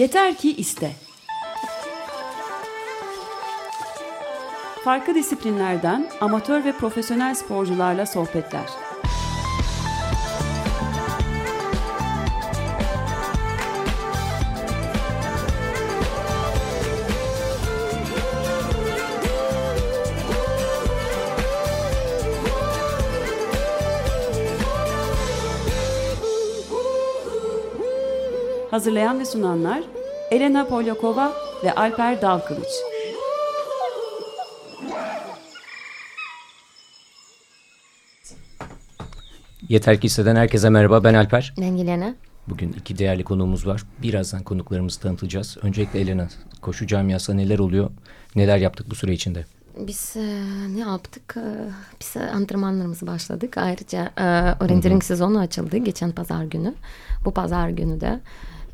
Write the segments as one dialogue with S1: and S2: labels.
S1: Yeter ki iste. Farklı disiplinlerden amatör ve profesyonel sporcularla sohbetler. Hazırlayan ve sunanlar Elena Polyakova ve Alper Dalkılıç.
S2: Yeter ki hisseden herkese merhaba. Ben Alper.
S3: Ben Elena.
S2: Bugün iki değerli konuğumuz var. Birazdan konuklarımızı tanıtacağız. Öncelikle Elena, koşu camiasında neler oluyor? Neler yaptık bu süre içinde?
S3: Biz e, ne yaptık? E, biz antrenmanlarımızı başladık. Ayrıca e, orientering sezonu açıldı geçen pazar günü. Bu pazar günü de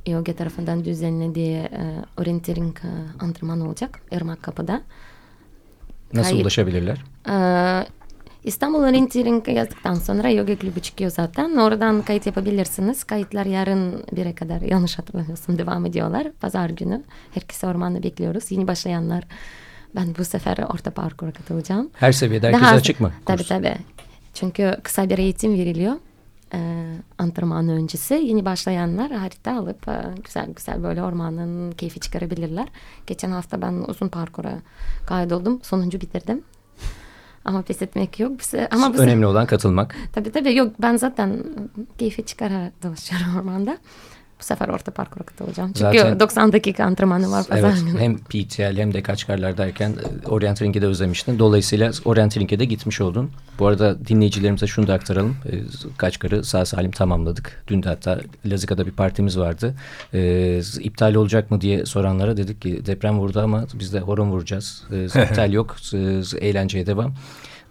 S3: yoga tarafından düzenlediği e, orientering e, antrenman olacak Irmak Kapı'da.
S2: Nasıl
S3: Kayıt-
S2: ulaşabilirler?
S3: E, İstanbul Orientering yazdıktan sonra yoga kulübü çıkıyor zaten. Oradan kayıt yapabilirsiniz. Kayıtlar yarın bire kadar yanlış hatırlamıyorsam devam ediyorlar. Pazar günü. Herkese ormanda bekliyoruz. Yeni başlayanlar. Ben bu sefer orta parkura katılacağım.
S2: Her seviyede herkese
S3: Daha-
S2: açık mı?
S3: Tabii
S2: kurs?
S3: tabii. Çünkü kısa bir eğitim veriliyor. Ee, antrenman öncesi. Yeni başlayanlar harita alıp e, güzel güzel böyle ormanın keyfi çıkarabilirler. Geçen hafta ben uzun parkura kaydoldum. Sonuncu bitirdim. Ama pes etmek yok. Bize, ama bu
S2: Önemli olan katılmak.
S3: Tabii tabii yok ben zaten keyfi çıkararak dolaşıyorum ormanda. Bu sefer orta parkura katılacağım. Çünkü
S2: Zaten-
S3: 90 dakika antrenmanı var pazar
S2: Evet,
S3: günü.
S2: hem PTL hem de Kaçkarlar derken e, Orienteering'i de özlemiştin. Dolayısıyla Orienteering'e de gitmiş oldun. Bu arada dinleyicilerimize şunu da aktaralım. E, Kaçkar'ı sağ salim tamamladık. Dün de hatta Lazika'da bir partimiz vardı. E, iptal olacak mı diye soranlara dedik ki deprem vurdu ama biz de horon vuracağız. İptal yok. Eğlenceye devam.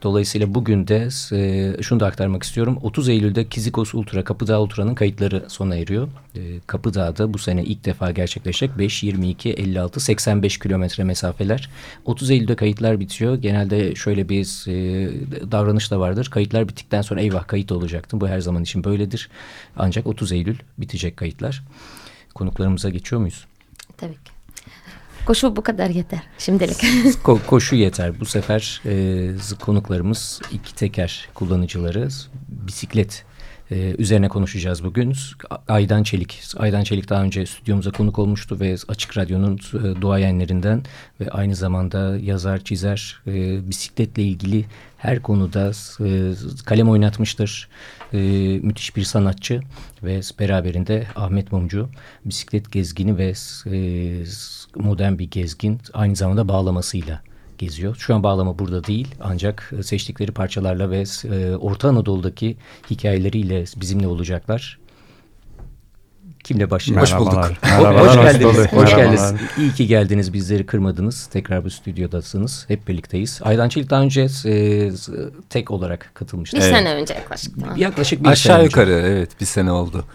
S2: Dolayısıyla bugün de e, şunu da aktarmak istiyorum. 30 Eylül'de Kizikos Ultra Kapıdağ Ultra'nın kayıtları sona eriyor. E, Kapıdağ'da bu sene ilk defa gerçekleşecek 5, 22, 56, 85 kilometre mesafeler. 30 Eylül'de kayıtlar bitiyor. Genelde şöyle bir e, davranış da vardır. Kayıtlar bittikten sonra eyvah kayıt olacaktım. Bu her zaman için böyledir. Ancak 30 Eylül bitecek kayıtlar. Konuklarımıza geçiyor muyuz?
S3: Tabii ki. Koşu bu kadar yeter şimdilik.
S2: Ko- koşu yeter. Bu sefer e, konuklarımız iki teker kullanıcıları bisiklet e, üzerine konuşacağız bugün. Aydan Çelik. Aydan Çelik daha önce stüdyomuza konuk olmuştu ve Açık Radyo'nun e, duayenlerinden ve aynı zamanda yazar, çizer, e, bisikletle ilgili her konuda e, kalem oynatmıştır. E, müthiş bir sanatçı ve beraberinde Ahmet Mumcu bisiklet gezgini ve e, modern bir gezgin aynı zamanda bağlamasıyla geziyor. Şu an bağlama burada değil ancak seçtikleri parçalarla ve e, Orta Anadolu'daki hikayeleriyle bizimle olacaklar. Kimle başlayalım?
S4: Hoş bulduk.
S2: Ho- hoş geldiniz.
S4: bulduk.
S2: Hoş geldiniz.
S4: Merhabalar.
S2: İyi ki geldiniz. Bizleri kırmadınız. Tekrar bu stüdyodasınız. Hep birlikteyiz. Aydan Çelik daha önce e, tek olarak katılmıştı.
S3: bir
S4: Evet.
S3: sene önce yaklaşık. mi?
S2: Yaklaşık bir sene
S4: Aşağı
S2: önce.
S4: yukarı evet bir sene oldu.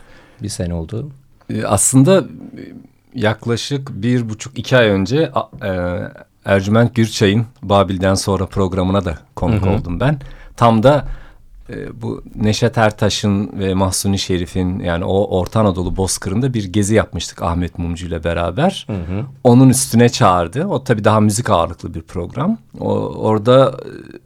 S2: Bir sene oldu.
S4: Ee, Aslında e, yaklaşık bir buçuk iki ay önce e, Ercüment Gürçay'ın Babil'den sonra programına da konuk
S2: Hı hı.
S4: oldum ben. Tam da e, bu Neşet Ertaş'ın ve Mahsuni Şerif'in yani o Orta Anadolu Bozkırı'nda bir gezi yapmıştık Ahmet Mumcu ile beraber.
S2: Hı hı.
S4: Onun üstüne çağırdı. O tabii daha müzik ağırlıklı bir program. O, orada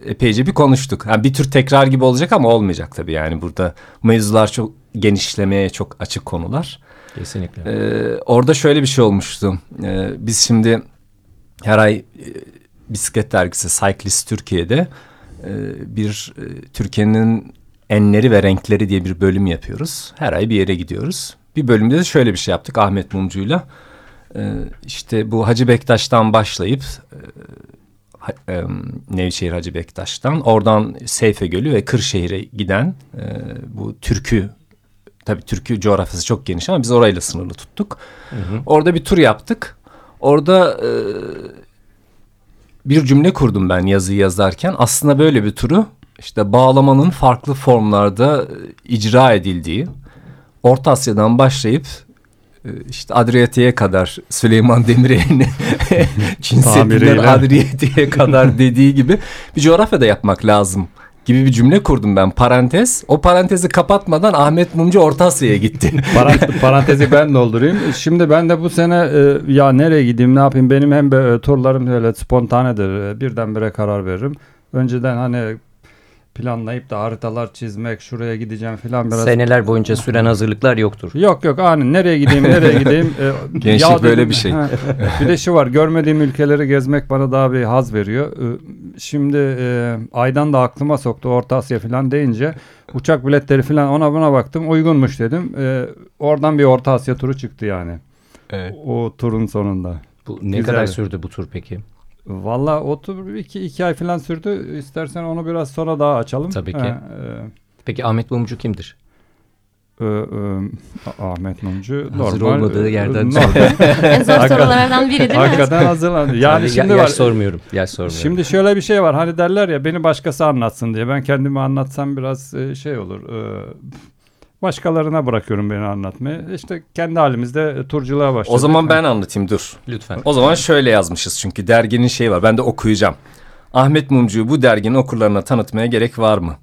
S4: e, epeyce bir konuştuk. Yani bir tür tekrar gibi olacak ama olmayacak tabii yani burada mevzular çok genişlemeye çok açık konular.
S2: Kesinlikle.
S4: Ee, orada şöyle bir şey olmuştu. Ee, biz şimdi her ay e, bisiklet dergisi Cyclist Türkiye'de bir e, Türkiye'nin enleri ve renkleri diye bir bölüm yapıyoruz. Her ay bir yere gidiyoruz. Bir bölümde de şöyle bir şey yaptık Ahmet Mumcu'yla. Ee, işte bu Hacı Bektaş'tan başlayıp e, e, Nevşehir Hacı Bektaş'tan oradan Seyfe Gölü ve Kırşehir'e giden e, bu türkü tabii türkü coğrafyası çok geniş ama biz orayla sınırlı tuttuk. Orada bir tur yaptık. Orada e, bir cümle kurdum ben yazıyı yazarken. Aslında böyle bir turu işte bağlamanın farklı formlarda e, icra edildiği, Orta Asya'dan başlayıp e, işte Adriyatik'e kadar Süleyman Demirel'in Çin. Adriyatik'e kadar dediği gibi bir coğrafyada yapmak lazım gibi bir cümle kurdum ben parantez. O parantezi kapatmadan Ahmet Mumcu Orta Asya'ya gitti.
S5: Parant- parantezi ben doldurayım. Şimdi ben de bu sene e, ya nereye gideyim ne yapayım benim hem e, turlarım öyle spontanedir. E, birdenbire karar veririm. Önceden hani planlayıp da haritalar çizmek şuraya gideceğim falan biraz.
S2: Seneler boyunca süren hazırlıklar yoktur.
S5: Yok yok ani nereye gideyim nereye gideyim. E,
S4: Gençlik
S5: ya
S4: böyle
S5: dedim,
S4: bir şey.
S5: bir de şu var görmediğim ülkeleri gezmek bana daha bir haz veriyor. E, Şimdi e, Aydan da aklıma soktu Orta Asya falan deyince uçak biletleri falan ona buna baktım uygunmuş dedim. E, oradan bir Orta Asya turu çıktı yani
S4: Evet.
S5: o turun sonunda.
S2: Bu ne
S5: Güzel.
S2: kadar sürdü bu tur peki?
S5: Valla o tur iki, iki ay falan sürdü. İstersen onu biraz sonra daha açalım.
S2: Tabii ki.
S5: Ha, e,
S2: Peki Ahmet Mumcu kimdir?
S5: e, e, Ahmet Mumcu
S2: Hazır
S5: normal.
S2: olmadığı yerden
S5: normal.
S3: En zor sorulardan biri değil mi?
S5: Hakikaten hazırlandı. Yani
S2: Ya-
S5: şimdi
S2: yaş
S5: var.
S2: sormuyorum. Yaş sormuyorum.
S5: Şimdi şöyle bir şey var. Hani derler ya beni başkası anlatsın diye. Ben kendimi anlatsam biraz e, şey olur. e, Başkalarına bırakıyorum beni anlatmayı. İşte kendi halimizde e, turculuğa başladık.
S4: O zaman ben anlatayım dur.
S2: lütfen.
S4: O zaman şöyle yazmışız çünkü derginin şeyi var. Ben de okuyacağım. Ahmet Mumcu'yu bu derginin okurlarına tanıtmaya gerek var mı?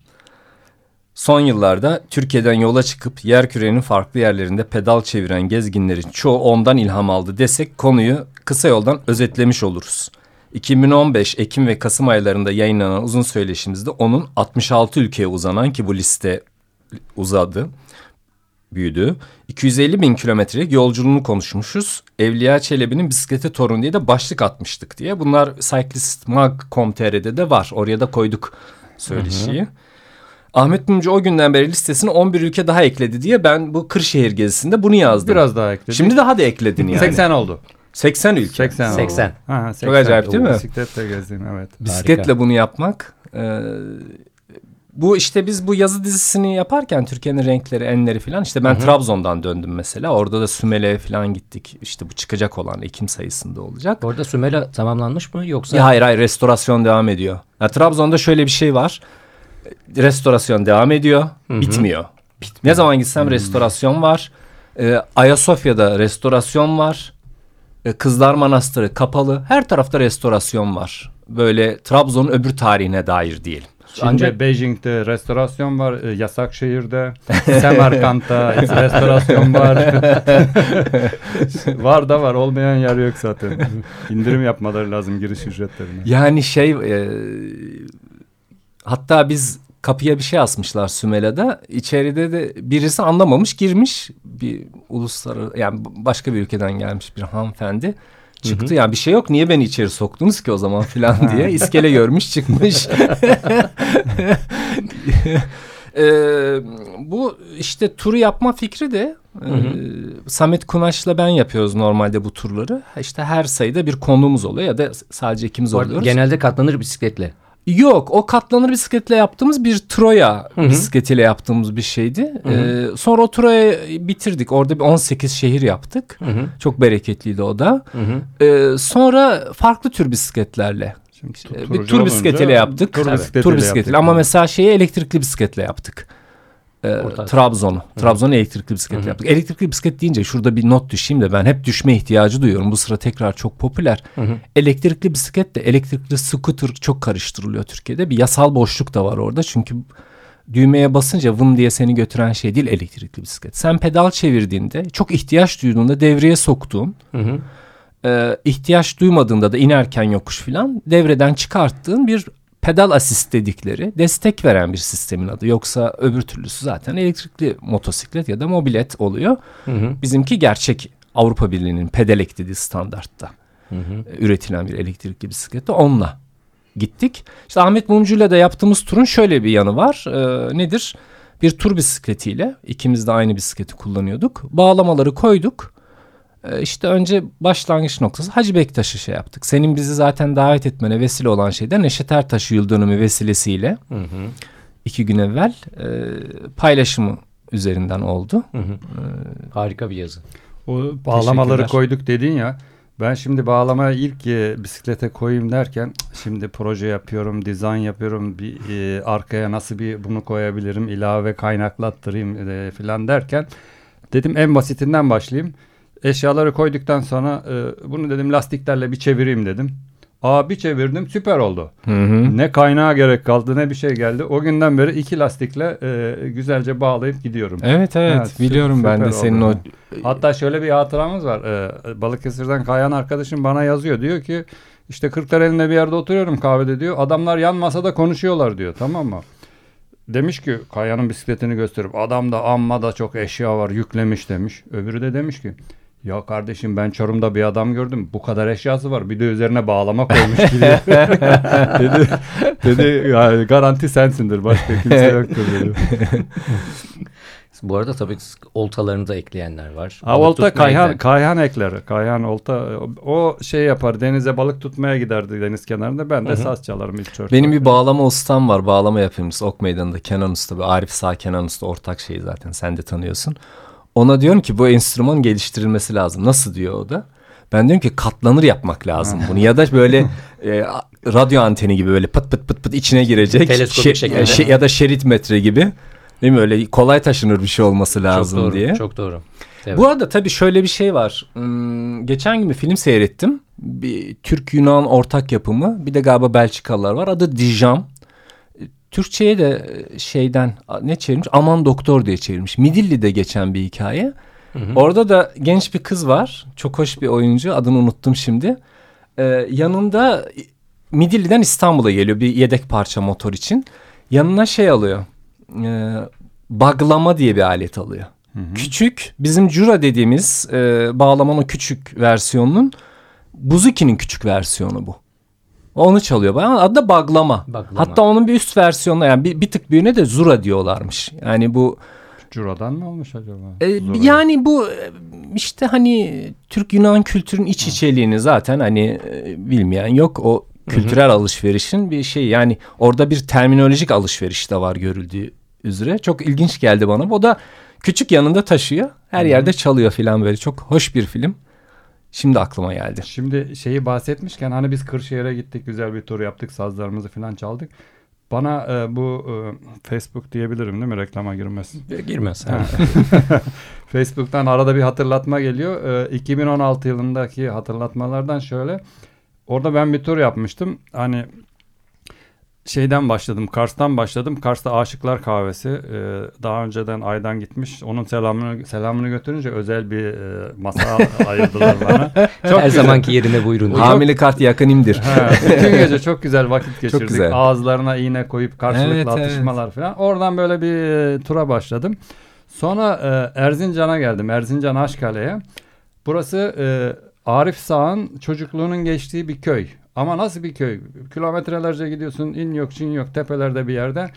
S4: Son yıllarda Türkiye'den yola çıkıp yer kürenin farklı yerlerinde pedal çeviren gezginlerin çoğu ondan ilham aldı desek konuyu kısa yoldan özetlemiş oluruz. 2015 Ekim ve Kasım aylarında yayınlanan uzun söyleşimizde onun 66 ülkeye uzanan ki bu liste uzadı, büyüdü. 250 bin kilometrelik yolculuğunu konuşmuşuz. Evliya Çelebi'nin bisiklete torun diye de başlık atmıştık diye. Bunlar cyclistmag.com.tr'de de var. Oraya da koyduk söyleşiyi. Ahmet Mumcu o günden beri listesine 11 ülke daha ekledi diye ben bu Kırşehir gezisinde bunu yazdım.
S5: biraz daha ekledik.
S4: Şimdi daha da ekledin yani.
S5: 80 oldu.
S4: 80 ülke.
S5: 80. oldu.
S2: 80.
S5: Ha, 80.
S4: Çok acayip değil mi?
S5: Bisikletle gezdim evet.
S4: Bisikletle
S2: Harika.
S4: bunu yapmak. e, bu işte biz bu yazı dizisini yaparken Türkiye'nin renkleri, enleri falan işte ben Trabzon'dan döndüm mesela. Orada da Sümele'ye falan gittik. İşte bu çıkacak olan Ekim sayısında olacak.
S2: Orada Sümela tamamlanmış mı yoksa?
S4: Ya hayır hayır restorasyon devam ediyor. Ya, Trabzon'da şöyle bir şey var. Restorasyon devam ediyor, bitmiyor. Ne zaman gitsem restorasyon var. Ee, Ayasofya'da restorasyon var. Ee, Kızlar Manastırı kapalı. Her tarafta restorasyon var. Böyle Trabzon'un öbür tarihine dair değil.
S5: Şimdi
S2: Ancak-
S5: Beijing'de restorasyon var. e, Yasak şehirde. Semerkant'ta restorasyon var. var da var. Olmayan yer yok zaten. İndirim yapmaları lazım giriş ücretlerine.
S4: Yani şey e, hatta biz kapıya bir şey asmışlar Sümela'da. İçeride de birisi anlamamış girmiş. Bir uluslararası yani başka bir ülkeden gelmiş bir hanımefendi. Çıktı yani bir şey yok niye beni içeri soktunuz ki o zaman filan diye iskele görmüş çıkmış. Ee, bu işte turu yapma fikri de e, Samet Kunaş'la ben yapıyoruz normalde bu turları. İşte her sayıda bir konuğumuz oluyor ya da sadece ikimiz oluyoruz.
S2: Genelde katlanır bisikletle.
S4: Yok o katlanır bisikletle yaptığımız bir Troya bisikletiyle yaptığımız bir şeydi. Ee, sonra o Troya'yı bitirdik. Orada bir 18 şehir yaptık. Çok bereketliydi o da. Ee, sonra farklı tür bisikletlerle.
S5: Şimdi
S4: e, bir tur bisikletiyle yaptık.
S5: Tur bisikletiyle
S4: tur bisikletiyle
S5: yaptık.
S4: ama mesela şeyi elektrikli bisikletle yaptık.
S2: Orta-
S4: Trabzon'u. Trabzon'u elektrikli bisikletle yaptık. Elektrikli bisiklet deyince şurada bir not düşeyim de ben hep düşme ihtiyacı duyuyorum. Bu sıra tekrar çok popüler. Elektrikli bisiklet de elektrikli scooter çok karıştırılıyor Türkiye'de. Bir yasal boşluk da var orada. Çünkü düğmeye basınca vın diye seni götüren şey değil elektrikli bisiklet. Sen pedal çevirdiğinde çok ihtiyaç duyduğunda devreye soktuğun e, ihtiyaç duymadığında da inerken yokuş filan devreden çıkarttığın bir pedal asist dedikleri destek veren bir sistemin adı. Yoksa öbür türlüsü zaten elektrikli motosiklet ya da mobilet oluyor. Bizimki gerçek Avrupa Birliği'nin pedelek dediği standartta e, üretilen bir elektrikli bisiklette onunla gittik. İşte Ahmet Mumcu'yla da yaptığımız turun şöyle bir yanı var. E, nedir? Bir tur bisikletiyle ikimiz de aynı bisikleti kullanıyorduk. Bağlamaları koyduk. E, işte önce başlangıç noktası Hacı Bektaş'ı şey yaptık. Senin bizi zaten davet etmene vesile olan şey de Neşet Ertaş yıl dönümü vesilesiyle iki gün evvel e, paylaşımı üzerinden oldu.
S2: Harika bir yazı.
S5: O bağlamaları koyduk dedin ya. Ben şimdi bağlamaya ilk e, bisiklete koyayım derken şimdi proje yapıyorum, dizayn yapıyorum. Bir e, arkaya nasıl bir bunu koyabilirim, ilave kaynaklattırayım e, falan derken dedim en basitinden başlayayım. Eşyaları koyduktan sonra e, bunu dedim lastiklerle bir çevireyim dedim. Aa bir çevirdim süper oldu.
S4: Hı hı.
S5: Ne kaynağa gerek kaldı ne bir şey geldi. O günden beri iki lastikle e, güzelce bağlayıp gidiyorum.
S4: Evet evet
S5: Evet,
S4: biliyorum ben de
S5: süper
S4: senin
S5: oldu.
S4: o
S5: Hatta şöyle bir hatıramız var. Ee, Balıkesir'den Kayan arkadaşım bana yazıyor. Diyor ki işte Kırklareli'nde bir yerde oturuyorum kahvede diyor. Adamlar yan masada konuşuyorlar diyor. Tamam mı? Demiş ki Kaya'nın bisikletini gösterip adamda amma da çok eşya var yüklemiş demiş. Öbürü de demiş ki ya kardeşim ben Çorum'da bir adam gördüm. Bu kadar eşyası var. Bir de üzerine bağlama koymuş gidiyor. dedi, dedi ya, garanti sensindir. Başka kimse yoktur dedi.
S2: Bu arada tabii oltalarını da ekleyenler var.
S5: Ha,
S2: Balık
S5: olta Kayhan, Kayhan ekler. Kayhan olta o şey yapar. Denize balık tutmaya giderdi deniz kenarında. Ben de saz çalarım ilk çocuk.
S4: benim bir bağlama ustam var. Bağlama yapımcısı Ok Meydanı'nda Kenan Usta. bir Arif Sağ Kenan Usta ortak şey zaten. Sen de tanıyorsun. Ona diyorum ki bu enstrüman geliştirilmesi lazım. Nasıl diyor o da? Ben diyorum ki katlanır yapmak lazım bunu. Ya da böyle e, radyo anteni gibi böyle pıt pıt pıt pıt içine girecek.
S2: Teleskopik şekilde.
S4: şey- ya da şerit metre gibi. Değil mi? Öyle kolay taşınır bir şey olması lazım
S2: çok doğru,
S4: diye.
S2: Çok doğru. Evet.
S4: Bu arada tabii şöyle bir şey var. Hmm, geçen gün bir film seyrettim. Bir Türk-Yunan ortak yapımı. Bir de galiba Belçikalılar var. Adı Dijam. E, Türkçe'ye de e, şeyden ne çevirmiş? Aman Doktor diye çevirmiş. Midilli'de geçen bir hikaye. Orada da genç bir kız var. Çok hoş bir oyuncu. Adını unuttum şimdi. Ee, yanında Midilli'den İstanbul'a geliyor bir yedek parça motor için. Yanına şey alıyor. Ee, baglama diye bir alet alıyor. Küçük bizim Cura dediğimiz e, bağlamanın küçük versiyonunun Buzuki'nin küçük versiyonu bu. Onu çalıyor. bayağı. Adı da baglama.
S2: Baglama.
S4: Hatta onun bir üst versiyonu yani bir, bir tık büyüğüne de Zura diyorlarmış. Yani bu
S5: Curadan mı olmuş acaba?
S4: e, yani bu e, işte hani Türk Yunan kültürün iç içeliğini zaten hani e, bilmeyen yok. O kültürel alışverişin bir şey yani orada bir terminolojik alışveriş de var görüldüğü üzere. Çok ilginç geldi bana. O da küçük yanında taşıyor. Her yerde çalıyor filan böyle. Çok hoş bir film. Şimdi aklıma geldi.
S5: Şimdi şeyi bahsetmişken hani biz Kırşehir'e gittik güzel bir tur yaptık sazlarımızı falan çaldık. Bana e, bu e, Facebook diyebilirim değil mi reklama
S2: girmez.
S5: Ha. Facebook'tan arada bir hatırlatma geliyor. Ee, 2016 yılındaki hatırlatmalardan şöyle. Orada ben bir tur yapmıştım. Hani şeyden başladım. Kars'tan başladım. Kars'ta Aşıklar Kahvesi. Ee, daha önceden Aydan gitmiş. Onun selamını selamını götürünce özel bir e, masa ayırdılar bana. Çok
S2: Her
S5: güzel.
S2: zamanki yerine buyurun.
S4: Hamile kart yakınimdir.
S5: Ha, bütün gece çok güzel vakit geçirdik.
S4: güzel.
S5: Ağızlarına iğne koyup karşılıklı
S4: Evet, evet.
S5: atışmalar falan. Oradan böyle bir e, tura başladım. Sonra e, Erzincan'a geldim. Erzincan Aşkale'ye. Burası e, Arif Sağ'ın çocukluğunun geçtiği bir köy. Ama nasıl bir köy? Kilometrelerce gidiyorsun. in yok, çin yok. Tepelerde bir yerde.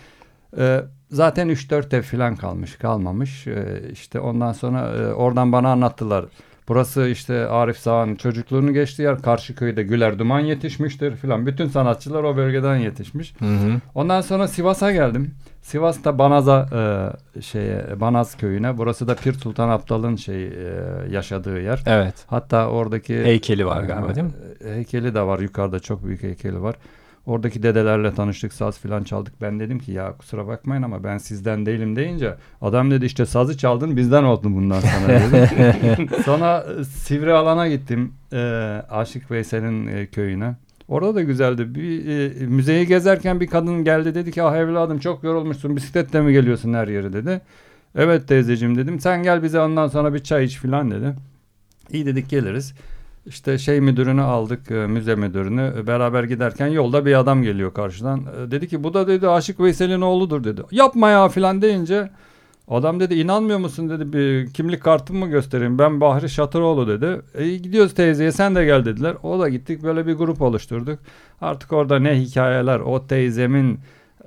S5: E, zaten 3-4 ev falan kalmış. Kalmamış. E, işte ondan sonra e, oradan bana anlattılar. Burası işte Arif Sağ'ın çocukluğunu geçtiği yer. Karşı köyde Güler Duman yetişmiştir filan. Bütün sanatçılar o bölgeden yetişmiş.
S4: Hı hı.
S5: Ondan sonra Sivas'a geldim. Sivas'ta Banaz'a e, şeye Banaz köyüne. Burası da Pir Sultan Abdal'ın şey e, yaşadığı yer.
S4: Evet.
S5: Hatta oradaki
S4: Heykeli var galiba değil mi?
S5: E, Heykeli de var yukarıda çok büyük heykeli var. Oradaki dedelerle tanıştık saz filan çaldık. Ben dedim ki ya kusura bakmayın ama ben sizden değilim deyince adam dedi işte sazı çaldın bizden oldu bundan sonra dedi. sonra Sivri alana gittim. E, Aşık Veysel'in e, köyüne. Orada da güzeldi. Bir e, müzeyi gezerken bir kadın geldi dedi ki ah evladım çok yorulmuşsun bisikletle mi geliyorsun her yere dedi. Evet teyzeciğim dedim. Sen gel bize ondan sonra bir çay iç filan dedi. İyi dedik geliriz. İşte şey müdürünü aldık, e, müze müdürünü. Beraber giderken yolda bir adam geliyor karşıdan. E, Dedi ki bu da dedi Aşık Veysel'in oğludur dedi. Yapma ya filan deyince adam dedi inanmıyor musun dedi bir kimlik kartımı mı göstereyim ben Bahri Şatıroğlu dedi. E, gidiyoruz teyzeye sen de gel dediler. O da gittik böyle bir grup oluşturduk. Artık orada ne hikayeler o teyzemin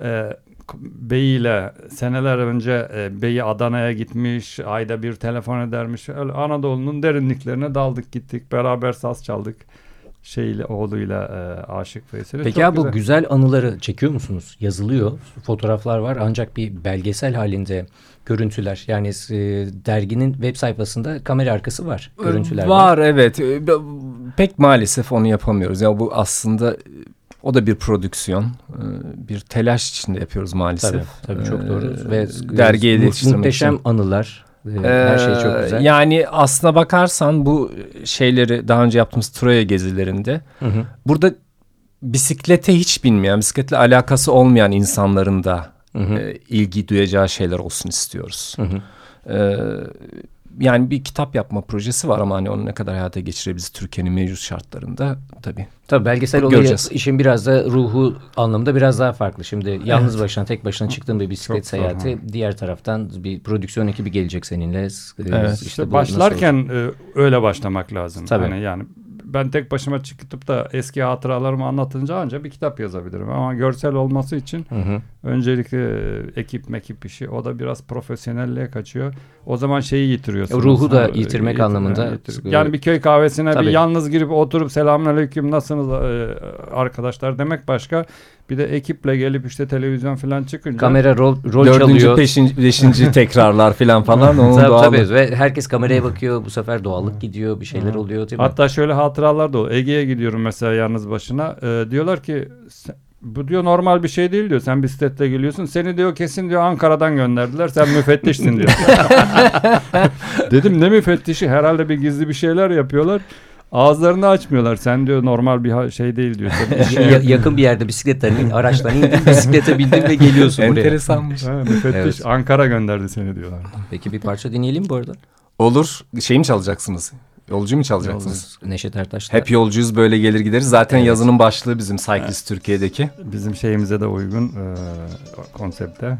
S5: e, beyiyle seneler önce e, beyi Adana'ya gitmiş ayda bir telefon edermiş öyle Anadolu'nun derinliklerine daldık gittik beraber saz çaldık şeyle oğluyla e, Aşık Veysel'i
S2: Peki ya bu
S5: güzel.
S2: güzel anıları çekiyor musunuz? Yazılıyor, fotoğraflar var ancak bir belgesel halinde görüntüler. Yani e, derginin web sayfasında kamera arkası var, görüntüler var.
S4: var. evet. Ee, be- Pek maalesef onu yapamıyoruz. Ya bu aslında e, o da bir prodüksiyon. Ee, Bir telaş içinde yapıyoruz maalesef.
S2: Tabii, tabii çok
S4: Ee,
S2: doğru. Ve
S4: dergiye yetiştirmek
S2: muhteşem
S4: için.
S2: anılar. E, her şey çok
S4: Ee,
S2: güzel.
S4: Yani aslına bakarsan bu şeyleri daha önce yaptığımız Troya gezilerinde
S2: Hı hı.
S4: burada bisiklete hiç bilmeyen, bisikletle alakası olmayan insanların da e, ilgi duyacağı şeyler olsun istiyoruz. E, yani bir kitap yapma projesi var ama hani onu ne kadar hayata geçirebiliriz Türkiye'nin mevcut şartlarında tabii.
S2: Tabii belgesel olayı
S4: Göreceğiz.
S2: işin biraz da ruhu anlamda biraz daha farklı. Şimdi yalnız başına tek başına çıktığın bir bisiklet
S5: Çok
S2: seyahati. Diğer taraftan bir prodüksiyon ekibi gelecek seninle. Ee,
S4: Evet.
S5: İşte
S2: olacak?
S5: başlarken e, öyle başlamak lazım.
S2: Tabii.
S5: Hani yani ben tek başıma çıkıp da eski hatıralarımı anlatınca ancak bir kitap yazabilirim. Ama görsel olması için
S2: Hı hı.
S5: öncelikle e, ekip mekip işi o da biraz profesyonelliğe kaçıyor. O zaman şeyi yitiriyorsun.
S2: Ruhu da yitirmek
S5: yitir-
S2: anlamında
S5: yani yitir- Yani bir köy kahvesine
S2: Tabii.
S5: bir yalnız girip oturup selamünaleyküm nasılsınız e, arkadaşlar demek başka. Bir de ekiple gelip işte televizyon falan çıkınca
S2: Kamera rol, rol
S4: Dördüncü,
S2: çalıyor.
S4: peşinci, beşinci tekrarlar falan falan. Onun
S2: Tabii,
S4: doğalı.
S2: tabii. Ve herkes kameraya bakıyor. Bu sefer doğallık gidiyor. Bir şeyler oluyor değil mi?
S5: Hatta şöyle hatıralar da oluyor. Ege'ye gidiyorum mesela yalnız başına. Ee, diyorlar ki "Sen- bu diyor normal bir şey değil diyor. Sen bisikletle geliyorsun. Seni diyor kesin diyor Ankara'dan gönderdiler. Sen müfettişsin diyor. Dedim ne müfettişi? Herhalde bir gizli bir şeyler yapıyorlar. Ağızlarını açmıyorlar. Sen diyor normal bir şey değil diyor. İşin
S2: Ya- yakın bir yerde bisikletten in, araçtan indin, bisiklete bindin ve geliyorsun buraya.
S4: Enteresanmış.
S5: Ha, müfettiş
S2: Evet.
S5: Ankara gönderdi seni diyorlar.
S2: Peki bir parça dinleyelim mi bu arada?
S4: Olur. Şey mi çalacaksınız? Yolcu mu çalacaksınız?
S2: Neşet Ertaş'ta.
S4: Hep yolcuyuz böyle gelir gideriz. Zaten
S2: Evet.
S4: yazının başlığı bizim Cyclist Türkiye'deki.
S5: Bizim şeyimize de uygun e, konsepte.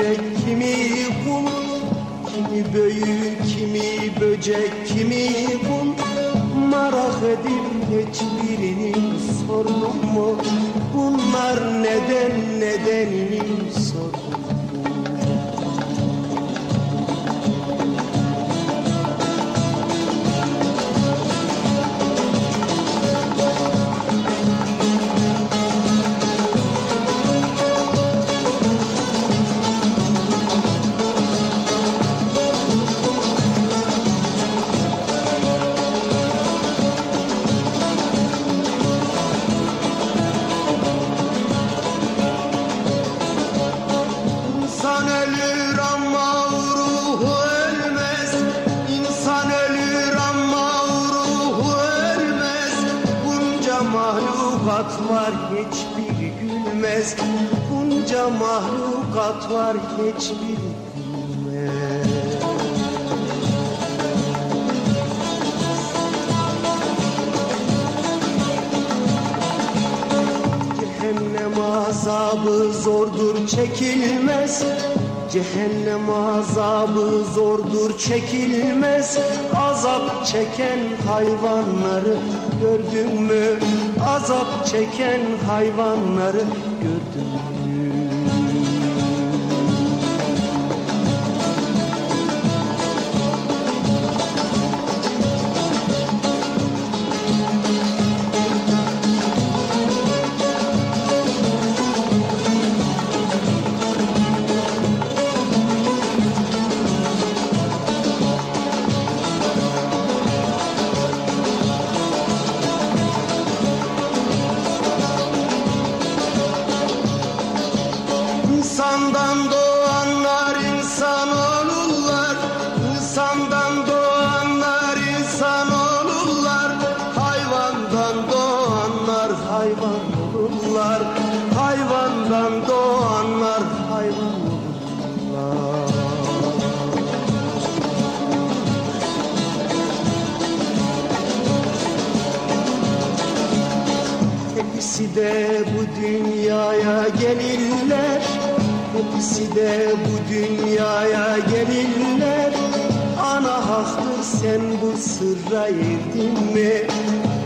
S6: Böcek, kimi kum Kimi büyük, kimi böcek, kimi kum Merak edip hiçbirini sordum mu? Bunlar neden, nedenini çeken hayvanları gördün mü? Azap çeken hayvanları gördün mü? De bu dünyaya gelirler Hepsi de bu dünyaya gelirler Ana haktır sen bu sırra erdin mi?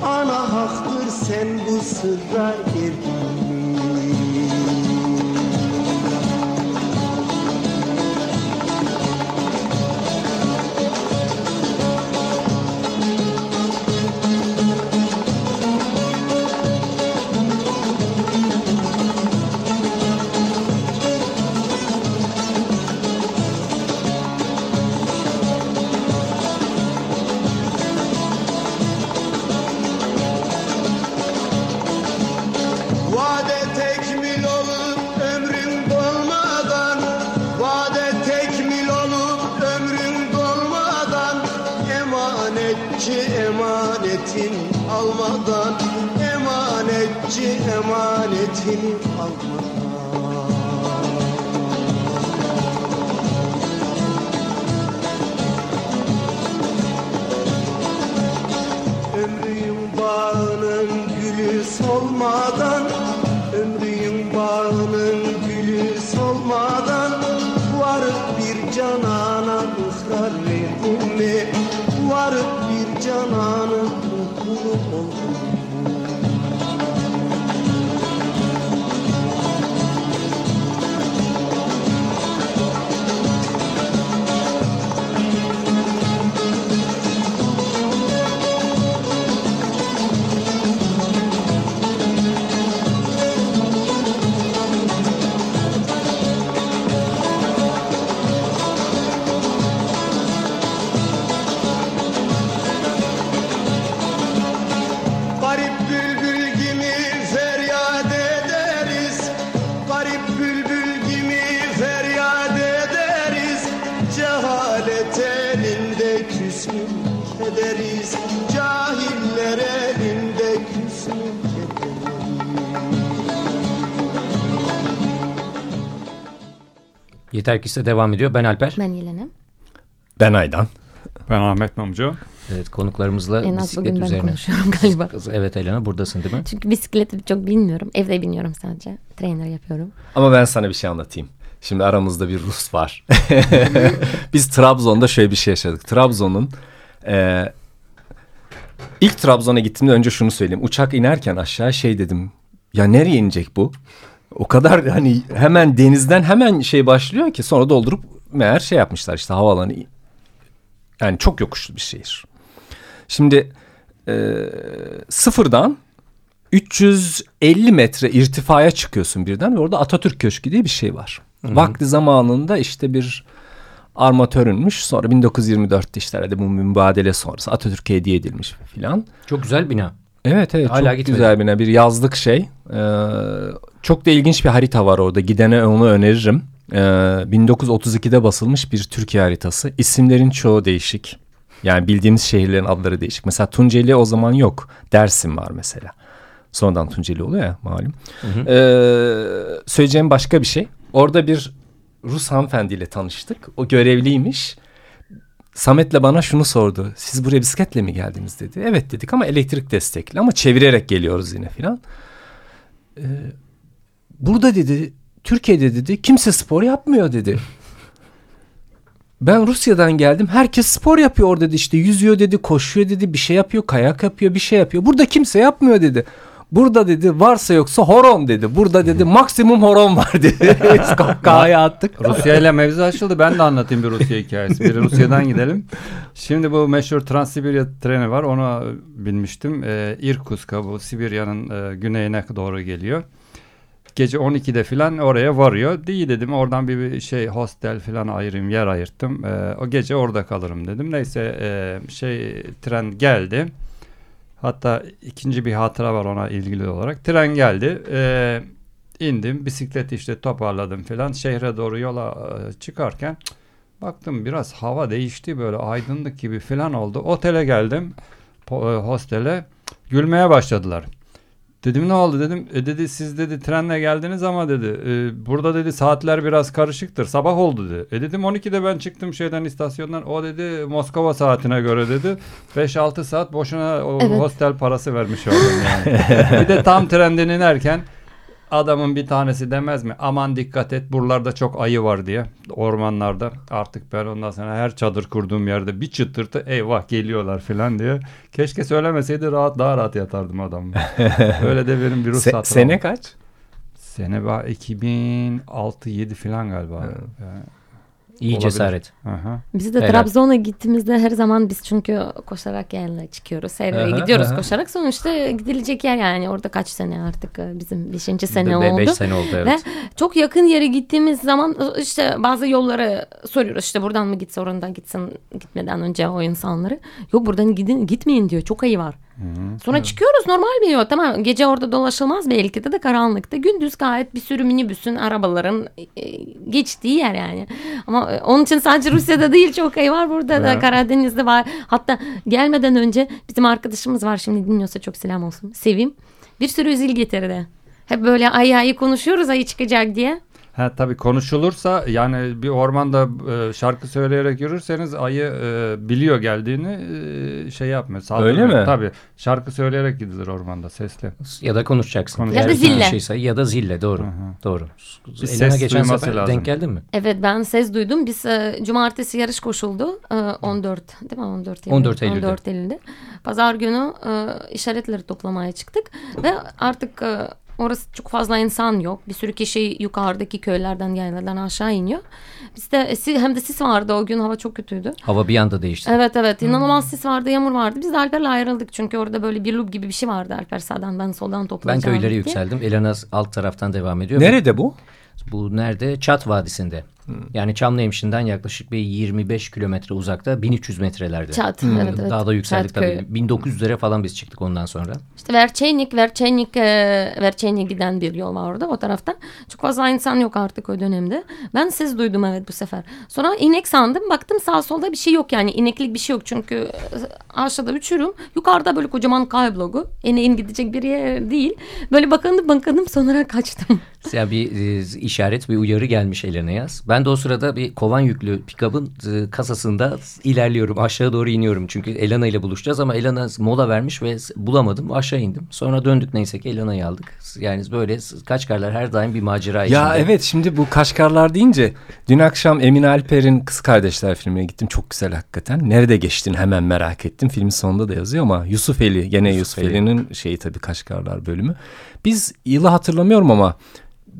S6: Ana haktır sen bu sırra emanetini almadan Ömrün bağının gülü solmadan
S2: Yeter ki size devam ediyor. Ben Alper.
S3: Ben Yelena.
S4: Ben Aydan.
S5: Ben Ahmet Mumcu.
S2: Evet konuklarımızla
S3: En az
S2: bisiklet
S3: bugün ben
S2: üzerine.
S3: konuşuyorum galiba.
S2: Evet Elena buradasın değil mi?
S3: Çünkü bisikleti çok bilmiyorum. Evde biniyorum sadece. Trainer yapıyorum.
S4: Ama ben sana bir şey anlatayım. Şimdi aramızda bir Rus var. Biz Trabzon'da şöyle bir şey yaşadık. Trabzon'un e, ilk Trabzon'a gittiğimde önce şunu söyleyeyim. Uçak inerken aşağı şey dedim. Ya nereye inecek bu? O kadar hani hemen denizden hemen şey başlıyor ki sonra doldurup meğer şey yapmışlar işte havaalanı. Yani çok yokuşlu bir şehir. Şimdi e, sıfırdan 350 metre irtifaya çıkıyorsun birden ve orada Atatürk Köşkü diye bir şey var. Vakti zamanında işte bir armatörünmüş. Sonra 1924'te işte herhalde bu mübadele sonrası Atatürk'e hediye edilmiş filan.
S2: Çok güzel bina.
S4: Evet evet
S2: Hala
S4: çok
S2: gitmedim.
S4: güzel bir bir yazlık şey. Ee, çok da ilginç bir harita var orada. Gidene onu öneririm. Ee, 1932'de basılmış bir Türkiye haritası. İsimlerin çoğu değişik. Yani bildiğimiz şehirlerin adları değişik. Mesela Tunceli o zaman yok. Dersim var mesela. Sonradan Tunceli oluyor ya malum. Ee, söyleyeceğim başka bir şey. Orada bir Rus hanımefendiyle tanıştık. O görevliymiş. Samet'le bana şunu sordu. Siz buraya bisikletle mi geldiniz dedi. Evet dedik ama elektrik destekli ama çevirerek geliyoruz yine filan. Ee, burada dedi Türkiye'de dedi kimse spor yapmıyor dedi. Ben Rusya'dan geldim. Herkes spor yapıyor orada dedi işte yüzüyor dedi, koşuyor dedi, bir şey yapıyor, kayak yapıyor, bir şey yapıyor. Burada kimse yapmıyor dedi. Burada dedi varsa yoksa horon dedi. Burada dedi maksimum horon var dedi. Biz attık.
S5: Rusya ile mevzu açıldı. Ben de anlatayım bir Rusya hikayesi. Bir Rusya'dan gidelim. Şimdi bu meşhur Transsibirya treni var. Onu binmiştim. Ee, Irkutsk'a bu Sibirya'nın e, güneyine doğru geliyor. Gece 12'de falan oraya varıyor. İyi dedim oradan bir, bir şey hostel falan ayırayım yer ayırttım. Ee, o gece orada kalırım dedim. Neyse e, şey tren geldi. Hatta ikinci bir hatıra var ona ilgili olarak. Tren geldi. Ee, indim. Bisikleti işte toparladım falan. Şehre doğru yola e, çıkarken baktım biraz hava değişti. Böyle aydınlık gibi falan oldu. Otele geldim. e, hostele. Gülmeye başladılar. Dedim ne oldu dedim. E dedi siz dedi trenle geldiniz ama dedi. e, burada dedi saatler biraz karışıktır. Sabah oldu dedi. E dedim 12'de ben çıktım şeyden istasyondan. O dedi Moskova saatine göre dedi. 5-6 saat boşuna o
S3: Evet.
S5: hostel parası vermiş oldum yani. bir de tam trenden inerken adamın bir tanesi demez mi? Aman dikkat et buralarda çok ayı var diye ormanlarda. Artık ben ondan sonra her çadır kurduğum yerde bir çıtırtı eyvah geliyorlar falan diye. Keşke söylemeseydi rahat daha rahat yatardım adamı. Öyle de benim bir
S4: Se-
S5: ruhsatım.
S4: sene kaç?
S5: Sene ba- 2006-7 falan galiba. Yani,
S2: İyi
S5: Olabilir.
S2: cesaret.
S5: aha.
S3: Biz de
S2: Helal.
S3: Trabzon'a gittiğimizde her zaman biz çünkü koşarak yerle çıkıyoruz.
S2: Aha,
S3: gidiyoruz
S2: aha.
S3: koşarak. Sonuçta gidilecek yer yani orada kaç sene artık e, bizim beşinci sene
S2: Be-
S3: oldu.
S2: Beş sene oldu evet.
S3: Ve çok yakın yere gittiğimiz zaman e, işte bazı yolları soruyoruz işte buradan mı gitse oradan gitsin gitmeden önce o insanları. Yok buradan gidin gitmeyin diyor çok ayı var. Sonra çıkıyoruz normal bir yol tamam gece orada dolaşılmaz belki de de karanlıkta gündüz gayet bir sürü minibüsün arabaların e, geçtiği yer yani. Ama e, onun için sadece Rusya'da değil çok ayı var burada da
S5: Evet.
S3: Karadeniz'de var. Hatta gelmeden önce bizim arkadaşımız var şimdi dinliyorsa çok selam olsun. Sevim bir sürü üzül getirdi. Hep böyle ayı ayı konuşuyoruz ayı çıkacak diye.
S5: Ha tabii konuşulursa yani bir ormanda e, şarkı söyleyerek yürürseniz ayı e, biliyor geldiğini e, şey yapmıyor. saldırmıyor.
S4: Öyle mi?
S5: Tabii. Şarkı söyleyerek gidilir ormanda sesli.
S2: Ya da konuşacaksın.
S5: Konuşacaksın.
S3: Ya da zille.
S2: Şeyse ya da zille doğru.
S5: Hı hı.
S2: Doğru.
S5: Bir
S2: Elena
S5: ses
S2: geçen
S5: duyması
S2: sefer
S5: lazım.
S2: denk geldin mi?
S3: Evet ben ses duydum. Biz e, cumartesi yarış koşuldu. E, 14 değil mi? 14 Eylül.
S2: 14 Eylül'de.
S3: 14 Eylül'de. Pazar günü e, işaretleri toplamaya çıktık. Ve artık e, orası çok fazla insan yok. Bir sürü kişi yukarıdaki köylerden yayladan aşağı iniyor. Bizde e, hem de sis vardı o gün hava çok kötüydü.
S2: Hava bir anda değişti.
S3: Evet evet inanılmaz sis vardı yağmur vardı. Biz de Alper'le ayrıldık çünkü orada böyle bir loop gibi bir şey vardı. Alper sağdan ben soldan
S2: Ben
S3: toplayacağım
S2: köylere
S3: diye.
S2: yükseldim. Elena alt taraftan devam ediyor.
S4: Nerede bu?
S2: Bu nerede? Çat Vadisi'nde. Yani Çamlıhemşin'den yaklaşık bir 25 kilometre uzakta 1300 metrelerde.
S3: Çat,
S2: Hmm,
S3: evet, evet.
S2: Daha da yükseldik
S3: Çat köyü.
S2: tabii. 1900'lere falan biz çıktık ondan sonra.
S3: İşte Verçenik, Verçenik, e, Verçenik giden bir yol var orada o taraftan. Çok fazla insan yok artık o dönemde. Ben ses duydum evet bu sefer. Sonra inek sandım. Baktım sağ solda bir şey yok yani ineklik bir şey yok. Çünkü e, aşağıda uçurum. Yukarıda böyle kocaman kay blogu. İneğin gidecek bir yer değil. Böyle bakındım bakındım sonra kaçtım.
S2: Ya bir e, işaret, bir uyarı gelmiş Elena yaz. Ben de o sırada bir kovan yüklü pikabın e, kasasında ilerliyorum. Aşağı doğru iniyorum. Çünkü Elena ile buluşacağız ama Elena mola vermiş ve bulamadım. Aşağı indim. Sonra döndük neyse ki Elena'yı aldık. Yani böyle Kaçkarlar her daim bir macera içinde.
S4: Ya evet şimdi bu Kaşgarlar deyince dün akşam Emin Alper'in Kız Kardeşler filmine gittim. Çok güzel hakikaten. Nerede geçtin hemen merak ettim. Filmin sonunda da yazıyor ama Yusufeli gene
S2: Yusuf
S4: Yusufeli'nin şeyi tabii Kaşgarlar bölümü. Biz yılı hatırlamıyorum ama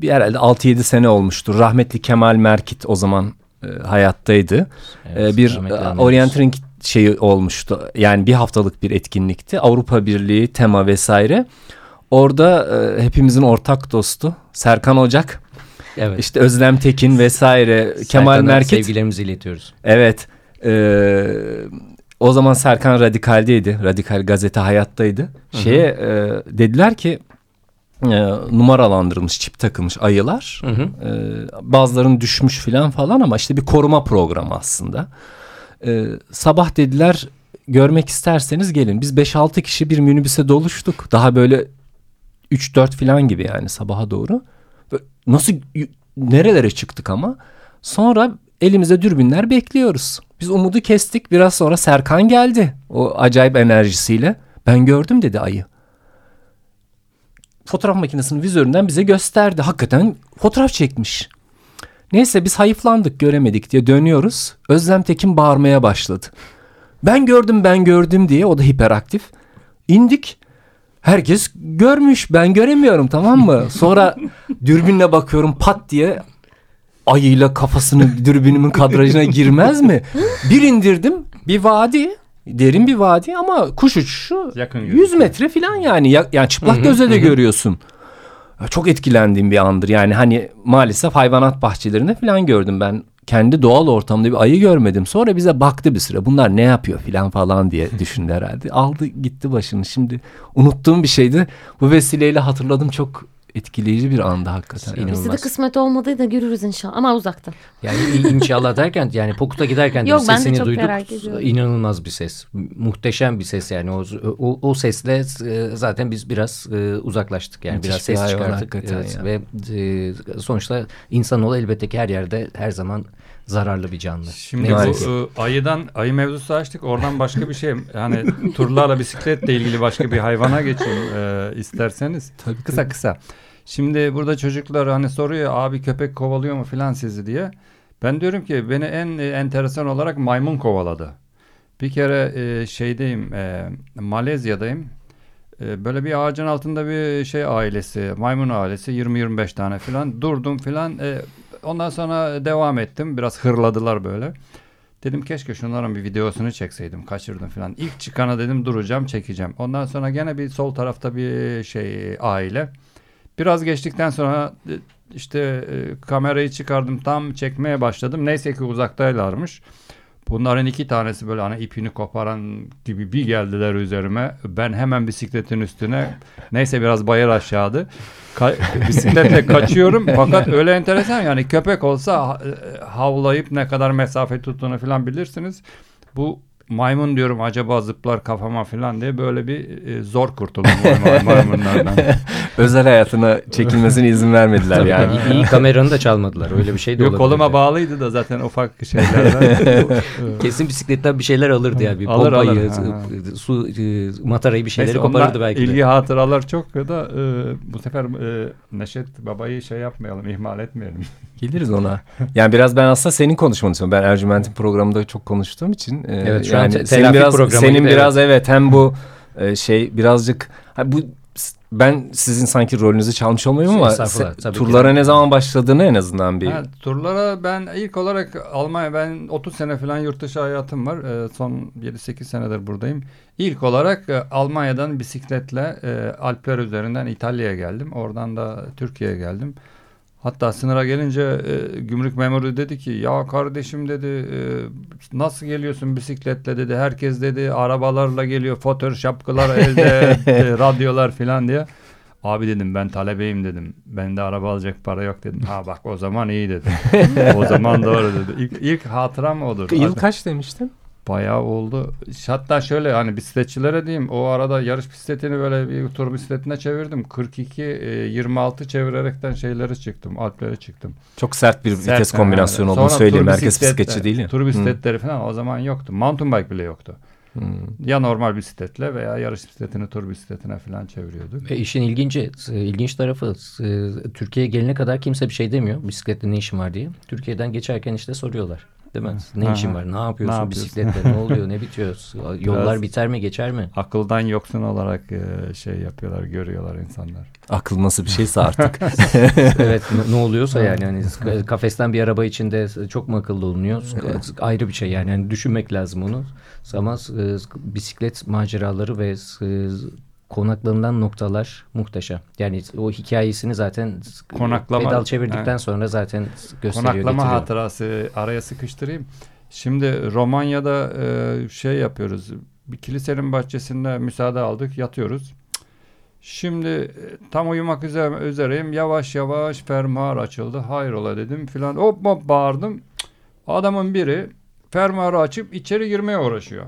S4: bir herhalde 6-7 sene olmuştur. Rahmetli Kemal Merkit o zaman e, hayattaydı.
S2: Evet,
S4: E, bir e,
S2: anıyoruz.
S4: Orienteering şeyi olmuştu. Yani bir haftalık bir etkinlikti. Avrupa Birliği tema vesaire. Orada e, hepimizin ortak dostu Serkan Ocak,
S2: Evet.
S4: işte Özlem Tekin vesaire, Kemal
S2: Serkan'a
S4: Merkit.
S2: Sevgilerimizi iletiyoruz.
S4: Evet. e, o zaman Serkan Radikal'deydi. Radikal gazete hayattaydı. Şeye e, dediler ki e, numaralandırılmış, çip takılmış ayılar.
S2: Hı hı.
S4: E, bazılarının düşmüş filan falan ama işte bir koruma programı aslında. E, sabah dediler görmek isterseniz gelin. Biz 5-6 kişi bir minibüse doluştuk. Daha böyle 3-4 filan gibi yani sabaha doğru. Böyle Nasıl nerelere çıktık ama. Sonra elimize dürbünler bekliyoruz. Biz umudu kestik. Biraz sonra Serkan geldi. O acayip enerjisiyle. Ben gördüm dedi ayı. Fotoğraf makinesinin vizöründen bize gösterdi. Hakikaten fotoğraf çekmiş. Neyse biz hayıflandık göremedik diye dönüyoruz. Özlem Tekin bağırmaya başladı. Ben gördüm ben gördüm diye o da hiperaktif. İndik. Herkes görmüş ben göremiyorum tamam mı? Sonra dürbünle bakıyorum pat diye ayıyla kafasını dürbünümün kadrajına girmez mi? Bir indirdim bir vadi derin bir vadi ama kuş uçuşu
S5: Yakın
S4: 100
S5: gözüküyor.
S4: metre falan yani Ya- yani çıplak gözle de görüyorsun. Çok etkilendiğim bir andır yani hani maalesef hayvanat bahçelerinde falan gördüm ben kendi doğal ortamda bir ayı görmedim. Sonra bize baktı bir süre bunlar ne yapıyor filan falan diye düşündü herhalde. Aldı gitti başını şimdi unuttuğum bir şeydi. Bu vesileyle hatırladım çok etkileyici bir anda hakikaten.
S2: İnanılmaz.
S3: Bizde de kısmet olmadığı da görürüz inşallah ama uzakta.
S2: Yani inşallah derken yani Pokut'a giderken de
S3: Yok, ben de çok
S2: duyduk.
S3: merak ediyorum.
S2: İnanılmaz bir ses. Muhteşem bir ses yani. O, o, o sesle e, zaten biz biraz e, uzaklaştık. Yani
S4: Müthiş
S2: biraz
S4: bir
S2: ses çıkarttık. Evet,
S4: ya.
S2: ve e, sonuçta insanoğlu elbette ki her yerde her zaman zararlı bir canlı.
S5: Şimdi
S2: Ne
S5: bu e, ayıdan ayı mevzusu açtık. Oradan başka bir şey yani turlarla bisikletle ilgili başka bir hayvana geçeyim e, isterseniz.
S4: Tabii,
S5: kısa kısa. Şimdi burada çocuklar hani soruyor abi köpek kovalıyor mu filan sizi diye. Ben diyorum ki beni en e, enteresan olarak maymun kovaladı. Bir kere e, şeydeyim e, Malezya'dayım. E, böyle bir ağacın altında bir şey ailesi, maymun ailesi 20-25 tane filan durdum filan. E, ondan sonra devam ettim. Biraz hırladılar böyle. Dedim keşke şunların bir videosunu çekseydim. Kaçırdım filan. İlk çıkana dedim duracağım, çekeceğim. Ondan sonra gene bir sol tarafta bir şey aile. Biraz geçtikten sonra e, işte e, kamerayı çıkardım tam çekmeye başladım. Neyse ki uzaktaylarmış. Bunların iki tanesi böyle hani ipini koparan gibi bir geldiler üzerime. Ben hemen bisikletin üstüne neyse biraz bayır aşağıdı. Ka- bisikletle kaçıyorum fakat öyle enteresan yani köpek olsa e, havlayıp ne kadar mesafe tuttuğunu falan bilirsiniz. Bu maymun diyorum acaba zıplar kafama falan diye böyle bir e, zor kurtuldum maymunlardan.
S4: Özel hayatına çekilmesine izin vermediler yani.
S2: iyi, iyi kameranı da çalmadılar. Öyle bir şey de
S5: Yok koluma bağlıydı da zaten ufak şeylerden.
S2: Kesin bisikletten bir şeyler alırdı ya. Bir
S5: Alır,
S2: pompayı,
S5: alır. Ha,
S2: su, e, matarayı bir şeyleri
S5: Neyse,
S2: koparırdı belki de.
S5: ilgi hatıralar çok da e, bu sefer e, Neşet babayı şey yapmayalım, ihmal etmeyelim.
S4: Geliriz ona. Yani biraz ben aslında senin konuşmanı istiyorum. Ben Ercüment'in programında çok konuştuğum için. e,
S2: Evet, şu an
S4: yani
S2: te-
S4: senin biraz
S2: programı
S4: senin
S2: gibi,
S4: biraz evet, hem bu e, şey birazcık ha, bu ben sizin sanki rolünüzü çalmış olmayayım ama
S2: Estağfurullah,
S4: se-
S2: ki
S4: turlara
S2: de.
S4: ne zaman başladığını en azından bir
S5: Ha, turlara ben ilk olarak Almanya ben 30 sene falan yurt dışı hayatım var. E, son 7-8 senedir buradayım. İlk olarak e, Almanya'dan bisikletle e, Alpler üzerinden İtalya'ya geldim. Oradan da Türkiye'ye geldim. Hatta sınıra gelince e, gümrük memuru dedi ki ya kardeşim dedi e, nasıl geliyorsun bisikletle dedi. Herkes dedi arabalarla geliyor fotoğraf şapkalar elde e, radyolar filan diye. Abi dedim ben talebeyim dedim. Bende araba alacak para yok dedim. Ha bak o zaman iyi dedim. o zaman doğru dedi. İlk, ilk hatıram odur.
S4: yıl kaç demiştin?
S5: Bayağı oldu. Hatta şöyle hani bisikletçilere diyeyim o arada yarış bisikletini böyle bir tur bisikletine çevirdim. 42 e, 26 çevirerekten şeyleri çıktım. Alplere çıktım.
S4: Çok sert bir
S5: Sert,
S4: vites kombinasyonu
S5: evet.
S4: olduğunu
S5: Sonra
S4: söyleyeyim. Herkes bisikletçi değil ya.
S5: Tur bisikletleri falan o zaman yoktu. Mountain bike bile yoktu.
S4: Hı.
S5: Ya normal bisikletle veya yarış bisikletini tur bisikletine falan çeviriyorduk.
S2: Ve işin ilginci, e, ilginç tarafı e, Türkiye'ye gelene kadar kimse bir şey demiyor. Bisikletle ne işin var diye. Türkiye'den geçerken işte soruyorlar. Değil mi? Ne işin var? Ne yapıyorsun,
S5: Ne yapıyorsun?
S2: bisikletle? ne oluyor? Ne bitiyor? Yollar
S5: Biraz-
S2: biter mi? Geçer mi?
S5: Akıldan yoksun olarak e, şey yapıyorlar, görüyorlar insanlar.
S4: Akıl nasıl bir şeyse artık.
S2: evet ne, ne oluyorsa yani hani kafesten bir araba içinde çok mu akıllı olunuyor ayrı bir şey yani, yani düşünmek lazım onu ama bisiklet maceraları ve konaklanılan noktalar muhteşem yani o hikayesini zaten
S5: Konaklama-
S2: pedal çevirdikten
S5: Evet.
S2: sonra zaten gösteriyor
S5: Konaklama
S2: getiriyor.
S5: hatırası araya sıkıştırayım. Şimdi Romanya'da e, şey yapıyoruz. Bir kilisenin bahçesinde müsaade aldık, yatıyoruz. Şimdi e, tam uyumak üzere, üzereyim. Yavaş yavaş fermuar açıldı. Hayrola dedim filan. Hop hop bağırdım. Adamın biri fermuarı açıp içeri girmeye uğraşıyor.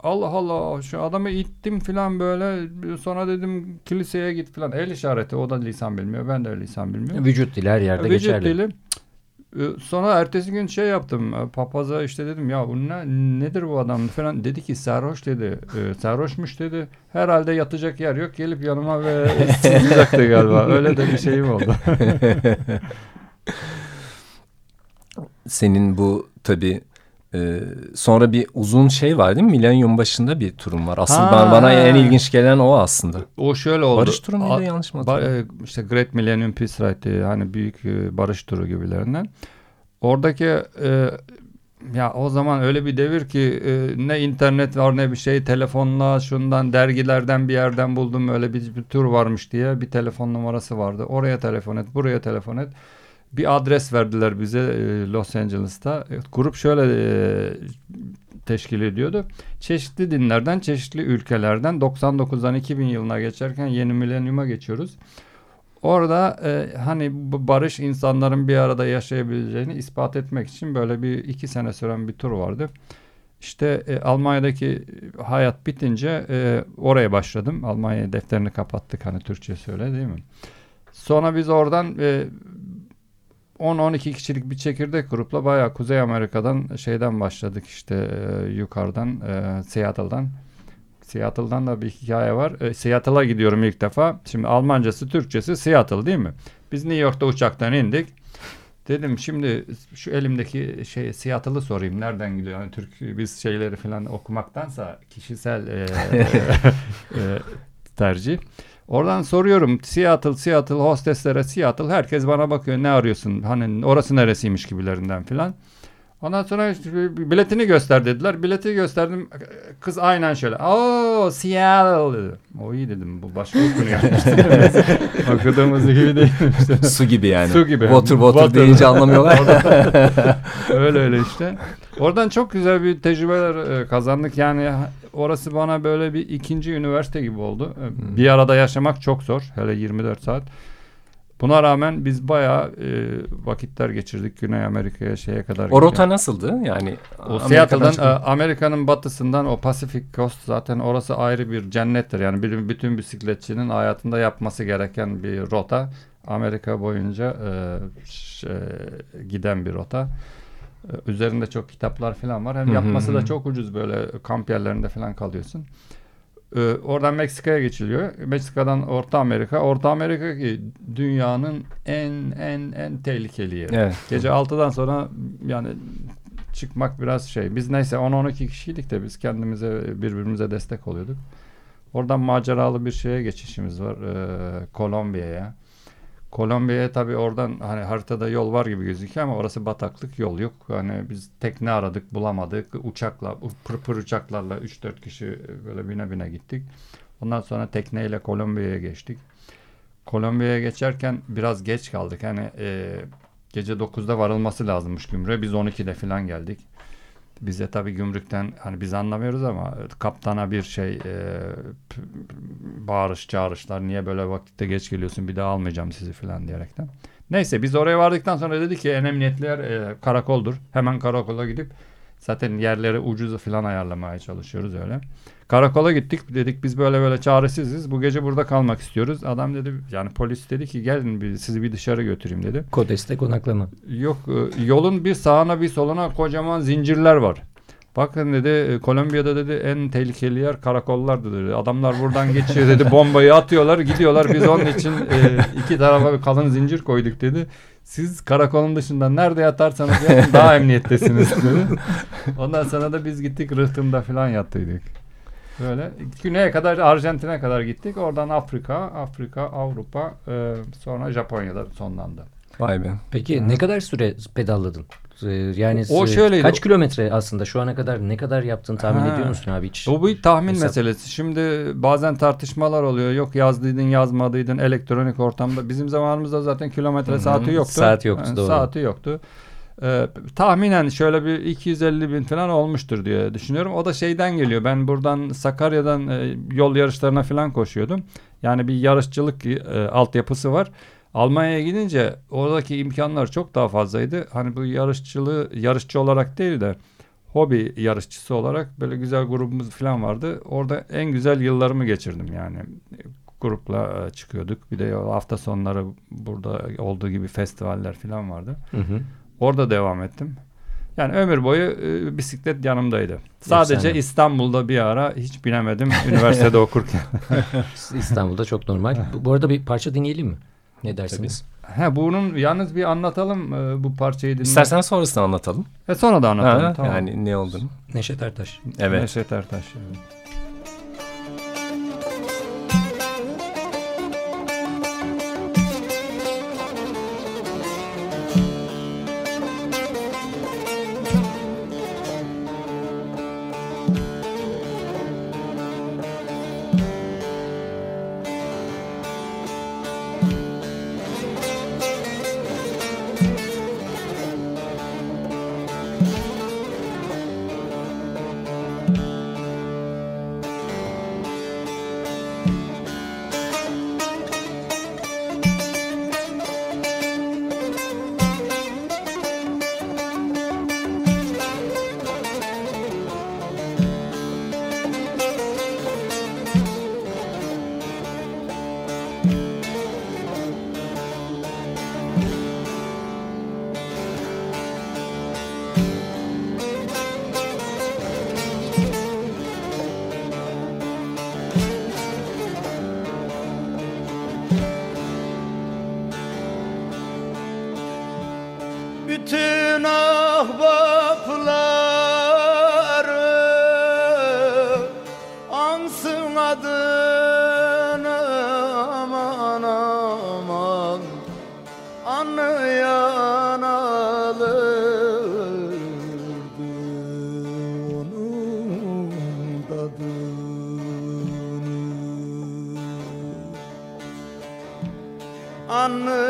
S5: Allah Allah şu adamı ittim filan böyle sonra dedim kiliseye git filan el işareti o da lisan bilmiyor ben de lisan bilmiyorum.
S2: vücut dili her yerde
S5: Vücut
S2: geçerli
S5: dili. Ee, Sonra ertesi gün şey yaptım. e, Papaza işte dedim ya bu ne, nedir bu adam falan. Dedi ki sarhoş dedi. E, sarhoşmuş dedi. Herhalde yatacak yer yok. Gelip yanıma ve sızacaktı galiba. Öyle de bir şeyim oldu.
S4: Senin bu tabii e, sonra bir uzun şey var değil mi? Milenyum başında bir turun var. Aslında
S5: Ha.
S4: bana, en ilginç gelen o aslında.
S5: O şöyle oldu.
S4: Barış turu muydu
S5: A-
S4: yanlış mı hatırlıyorum?
S5: e, işte Great Millennium Peace Ride hani büyük e, barış turu gibilerinden. Oradaki e, ya o zaman öyle bir devir ki e, ne internet var ne bir şey telefonla şundan dergilerden bir yerden buldum öyle bir, bir tur varmış diye bir telefon numarası vardı. Oraya telefon et, buraya telefon et. Bir adres verdiler bize e, Los Angeles'ta. E, Grup şöyle e, teşkil ediyordu. Çeşitli dinlerden, çeşitli ülkelerden 99'dan 2000 yılına geçerken yeni milenyuma geçiyoruz. Orada e, hani barış insanların bir arada yaşayabileceğini ispat etmek için böyle bir iki sene süren bir tur vardı. İşte e, Almanya'daki hayat bitince e, oraya başladım. Almanya defterini kapattık hani Türkçe söyle değil mi? Sonra biz oradan e, 10-12 kişilik bir çekirdek grupla bayağı Kuzey Amerika'dan şeyden başladık işte e, yukarıdan e, Seattle'dan. Seattle'dan da bir hikaye var. E, Seattle'a gidiyorum ilk defa. Şimdi Almancası, Türkçesi Seattle değil mi? Biz New York'ta uçaktan indik. Dedim şimdi şu elimdeki şey Seattle'ı sorayım. Nereden gidiyor? Yani Türk biz şeyleri falan okumaktansa kişisel e, e, tercih. Oradan soruyorum Seattle, Seattle, hosteslere Seattle. Herkes bana bakıyor ne arıyorsun? Hani orası neresiymiş gibilerinden filan. Ondan sonra işte biletini göster dediler. Bileti gösterdim. Kız aynen şöyle. Oo Seattle dedi. O iyi dedim. Bu başka okunuyor. Okuduğumuz gibi değil. işte.
S4: Su gibi yani.
S5: Su gibi.
S4: Water water,
S5: Water.
S4: deyince anlamıyorlar.
S5: öyle öyle işte. Oradan çok güzel bir tecrübeler e, kazandık. Yani orası bana böyle bir ikinci üniversite gibi oldu. E, Bir arada yaşamak çok zor. Hele 24 saat. Buna rağmen biz bayağı e, vakitler geçirdik Güney Amerika'ya şeye kadar.
S4: o rota nasıldı? Yani
S5: O Seattle'dan e, Amerika'nın batısından o Pacific Coast zaten orası ayrı bir cennettir. Yani bir- bütün bisikletçinin hayatında yapması gereken bir rota. Amerika boyunca e, ş- e, giden bir rota. E, üzerinde çok kitaplar falan var. Hem yapması da çok ucuz böyle kamp yerlerinde falan kalıyorsun. E, oradan Meksika'ya geçiliyor. Meksika'dan Orta Amerika. Orta Amerika ki dünyanın en en en tehlikeli yeri.
S4: Evet.
S5: Gece 6'dan sonra yani çıkmak biraz şey. Biz neyse 10-12 kişiydik de biz kendimize birbirimize destek oluyorduk. Oradan maceralı bir şeye geçişimiz var. Ee, Kolombiya'ya. Kolombiya'ya tabii oradan hani haritada yol var gibi gözüküyor ama orası bataklık yol yok. Hani biz tekne aradık bulamadık. Uçakla pırpır uçaklarla 3-4 kişi böyle bine bine gittik. Ondan sonra tekneyle Kolombiya'ya geçtik. Kolombiya'ya geçerken biraz geç kaldık. Hani e, gece 9'da varılması lazımmış gümrüğe. Biz 12'de falan geldik. Bize tabii gümrükten hani biz anlamıyoruz ama kaptana bir şey e, bağırış çağrışlar niye böyle vakitte geç geliyorsun bir daha almayacağım sizi falan diyerekten. Neyse biz oraya vardıktan sonra dedi ki en emniyetli yer e, karakoldur. Hemen karakola gidip zaten yerleri ucuzu falan ayarlamaya çalışıyoruz öyle. Karakola gittik dedik biz böyle böyle çaresiziz bu gece burada kalmak istiyoruz. Adam dedi yani polis dedi ki gelin bir, sizi bir dışarı götüreyim dedi.
S2: Kodeste konaklama.
S5: Yok e, yolun bir sağına bir soluna kocaman zincirler var. Bakın dedi e, Kolombiya'da dedi en tehlikeli yer karakollardı dedi. Adamlar buradan geçiyor dedi bombayı atıyorlar gidiyorlar. Biz onun için e, iki tarafa bir kalın zincir koyduk dedi. Siz karakolun dışında nerede yatarsanız yatın daha emniyettesiniz dedi. Ondan sonra da biz gittik rıhtımda falan yattıydık. Böyle güneye kadar Arjantin'e kadar gittik. Oradan Afrika, Afrika, Avrupa, e, sonra Japonya'da sonlandı.
S4: Vay be.
S2: Peki ne kadar süre pedalladın? Ee, Yani
S5: O
S2: e,
S5: şöyleydi.
S2: kaç kilometre aslında şu ana kadar ne kadar yaptığını tahmin
S5: Ha.
S2: ediyor musun abi hiç?
S5: O bir tahmin
S2: Hesap-
S5: meselesi. Şimdi bazen tartışmalar oluyor. Yok yazdıydın yazmadıydın elektronik ortamda. Bizim zamanımızda zaten kilometre
S4: Hı hı.
S5: saati yoktu.
S2: Saat yoktu,
S5: Yani
S2: doğru.
S5: Saati yoktu. Ee, tahminen şöyle bir 250 bin falan olmuştur diye düşünüyorum. O da şeyden geliyor. Ben buradan Sakarya'dan e, yol yarışlarına falan koşuyordum. Yani bir yarışçılık e, altyapısı var. Almanya'ya gidince oradaki imkanlar çok daha fazlaydı. Hani bu yarışçılığı yarışçı olarak değil de hobi yarışçısı olarak böyle güzel grubumuz falan vardı. Orada en güzel yıllarımı geçirdim yani. Grupla e, çıkıyorduk. Bir de hafta sonları burada olduğu gibi festivaller falan vardı.
S2: Hı hı.
S5: Orada devam ettim. Yani ömür boyu e, bisiklet yanımdaydı. Sadece
S2: Efsane.
S5: İstanbul'da bir ara hiç binemedim üniversitede okurken.
S2: İstanbul'da çok normal. bu, bu arada bir parça dinleyelim mi? Ne dersiniz?
S5: He, bunun yalnız bir anlatalım e, bu parçayı dinle.
S4: İstersen sonrasını anlatalım.
S5: E, sonra da anlatalım.
S4: Ha,
S5: tamam.
S4: Yani ne olduğunu.
S2: Neşet Ertaş.
S4: Evet.
S5: Neşet Ertaş. evet.
S6: Yalan mı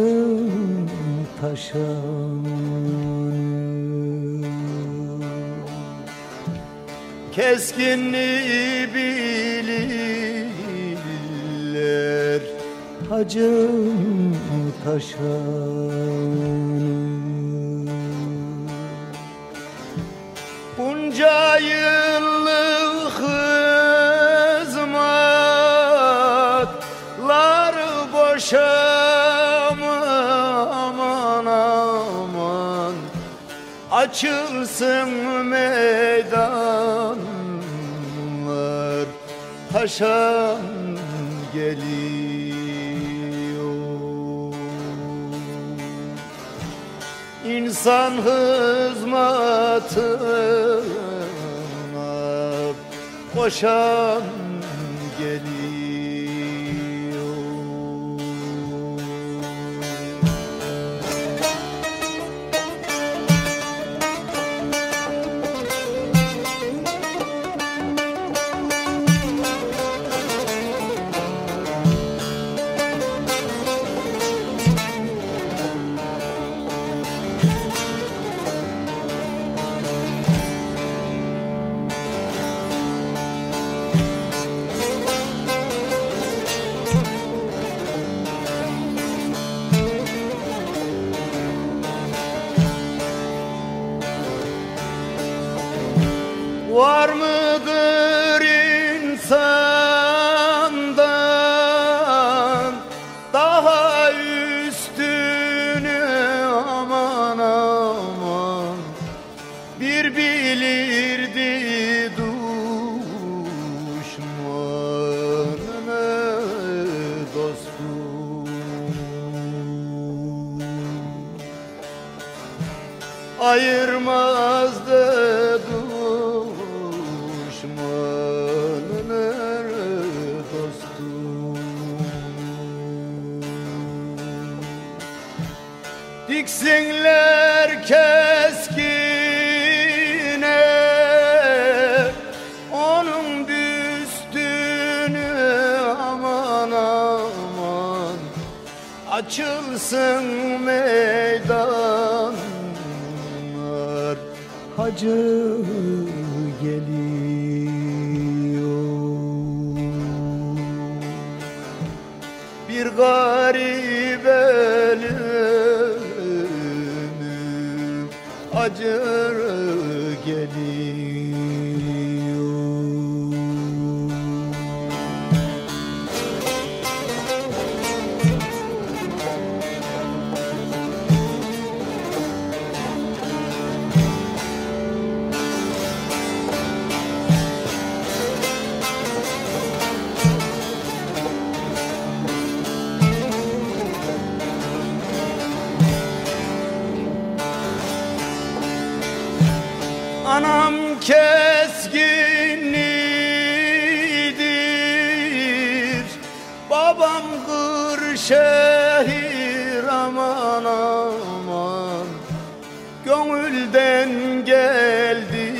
S6: aşkım taşanıyor Keskinliği bilirler. Hacım taşanıyor Bunca yıllık açılsın meydanlar Paşam geliyor. İnsan hizmetine koşan geliyor. Gönülden geldi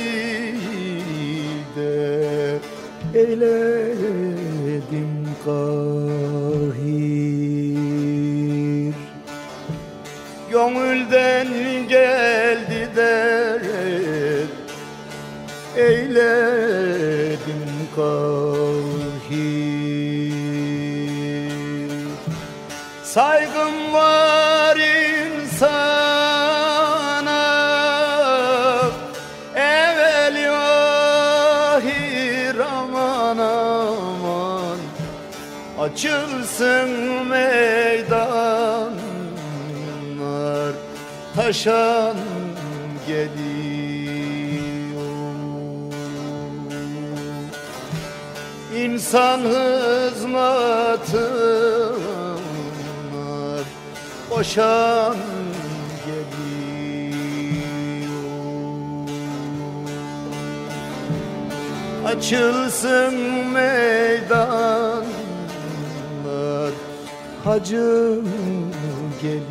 S6: de Eyledim kahir Açılsın meydanlar Taşan geliyor. İnsan hızmatına Boşan geliyor. Açılsın meydanlar Hacım geliyor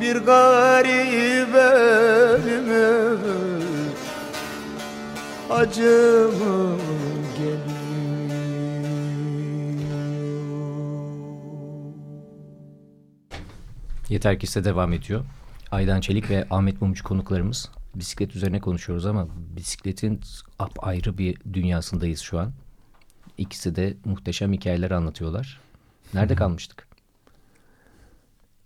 S6: Bir garip ölümü Acım geliyor
S2: Yeter ki size devam ediyor. Aydan Çelik ve Ahmet Mumcu konuklarımız. Bisiklet üzerine konuşuyoruz ama bisikletin ayrı bir dünyasındayız şu an. İkisi de muhteşem hikayeler anlatıyorlar. Nerede kalmıştık?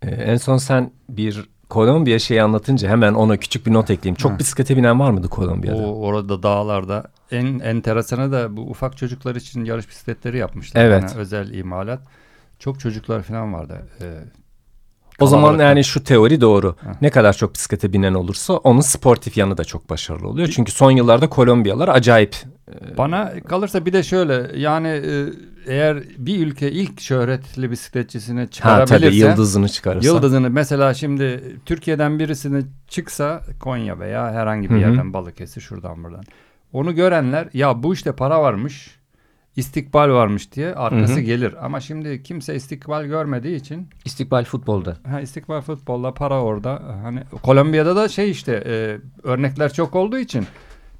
S4: Ee, en son sen bir Kolombiya şeyi anlatınca hemen ona küçük bir not ekleyeyim. Çok
S5: Ha.
S4: bisiklete binen var mıydı Kolombiya'da?
S5: O orada dağlarda en enteresanı da bu ufak çocuklar için yarış bisikletleri yapmışlar.
S4: Evet.
S5: Yani özel imalat. Çok çocuklar falan vardı. Ee,
S4: O zaman yani şu teori doğru.
S5: Ha.
S4: Ne kadar çok bisiklete binen olursa onun sportif yanı da çok başarılı oluyor. Çünkü son yıllarda Kolombiyalılar acayip.
S5: Bana kalırsa bir de şöyle yani e, eğer bir ülke ilk şöhretli bisikletçisini
S4: Ha
S5: çıkarabilirse
S4: tabii yıldızını çıkarırsa.
S5: Yıldızını mesela şimdi Türkiye'den birisini çıksa Konya veya herhangi bir
S4: Hı hı.
S5: yerden Balıkesir şuradan buradan. Onu görenler ya bu işte para varmış, istikbal varmış diye arkası
S4: Hı hı.
S5: gelir. Ama şimdi kimse istikbal görmediği için
S2: İstikbal futbolda.
S5: ha, istikbal futbolla para orada. Hani Kolombiya'da da şey işte e, örnekler çok olduğu için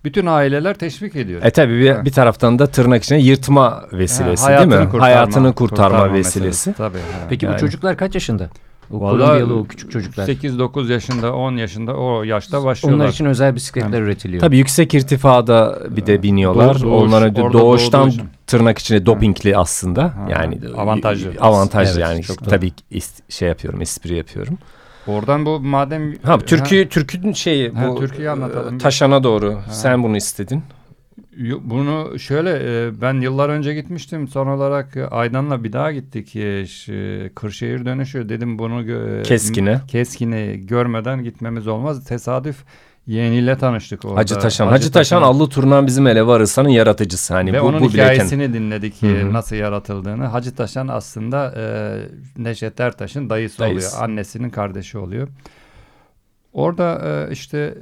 S5: bütün aileler teşvik ediyor.
S4: E tabii bir,
S5: Ha.
S4: bir taraftan da tırnak içine yırtma vesilesi
S5: Ha,
S4: değil mi?
S5: hayatını kurtarma-
S4: hayatını kurtarma,
S5: kurtarma
S4: vesilesi.
S5: meselesi. Tabii. ha.
S2: Peki
S4: Yani.
S2: bu çocuklar kaç yaşında? O
S5: Vallahi
S2: Kolombiyalı o küçük çocuklar.
S5: 8-9 yaşında 10 yaşında o yaşta başlıyorlar.
S2: Onlar için özel bisikletler üretiliyor.
S4: Tabii yüksek irtifada bir de biniyorlar.
S5: Doğuş- doğuş,
S4: Onlara doğuştan tırnak içine dopingli aslında.
S5: Ha,
S4: Yani
S5: avantajlı.
S4: Avantajlı
S2: Evet,
S4: yani.
S2: çok.
S4: Tabii ist- şey yapıyorum, espri yapıyorum.
S5: Oradan bu madem
S4: Ha türkü türkünün şeyi
S5: Ha,
S4: bu
S5: türküyü anlatalım.
S4: e, Taşana doğru. Sen bunu istedin.
S5: Bunu şöyle e, ben yıllar önce gitmiştim. Son olarak e, Aydan'la bir daha gittik. E, Kırşehir dönüşü dedim bunu
S4: Keskin'e.
S5: Keskin'i görmeden gitmemiz olmaz. Tesadüf yeğeniyle tanıştık orada.
S4: Hacı Taşan. Hacı, Taşan Allı Turnan bizim Ele Varırsan'ın yaratıcısı. Hani
S5: Ve
S4: bu,
S5: onun
S4: bu bileken-
S5: hikayesini dinledik
S4: Hı
S5: e,
S4: hı.
S5: nasıl yaratıldığını. Hacı Taşan aslında e, Neşet Ertaş'ın dayısı,
S4: Dayısı.
S5: oluyor. Annesinin kardeşi oluyor. Orada e, işte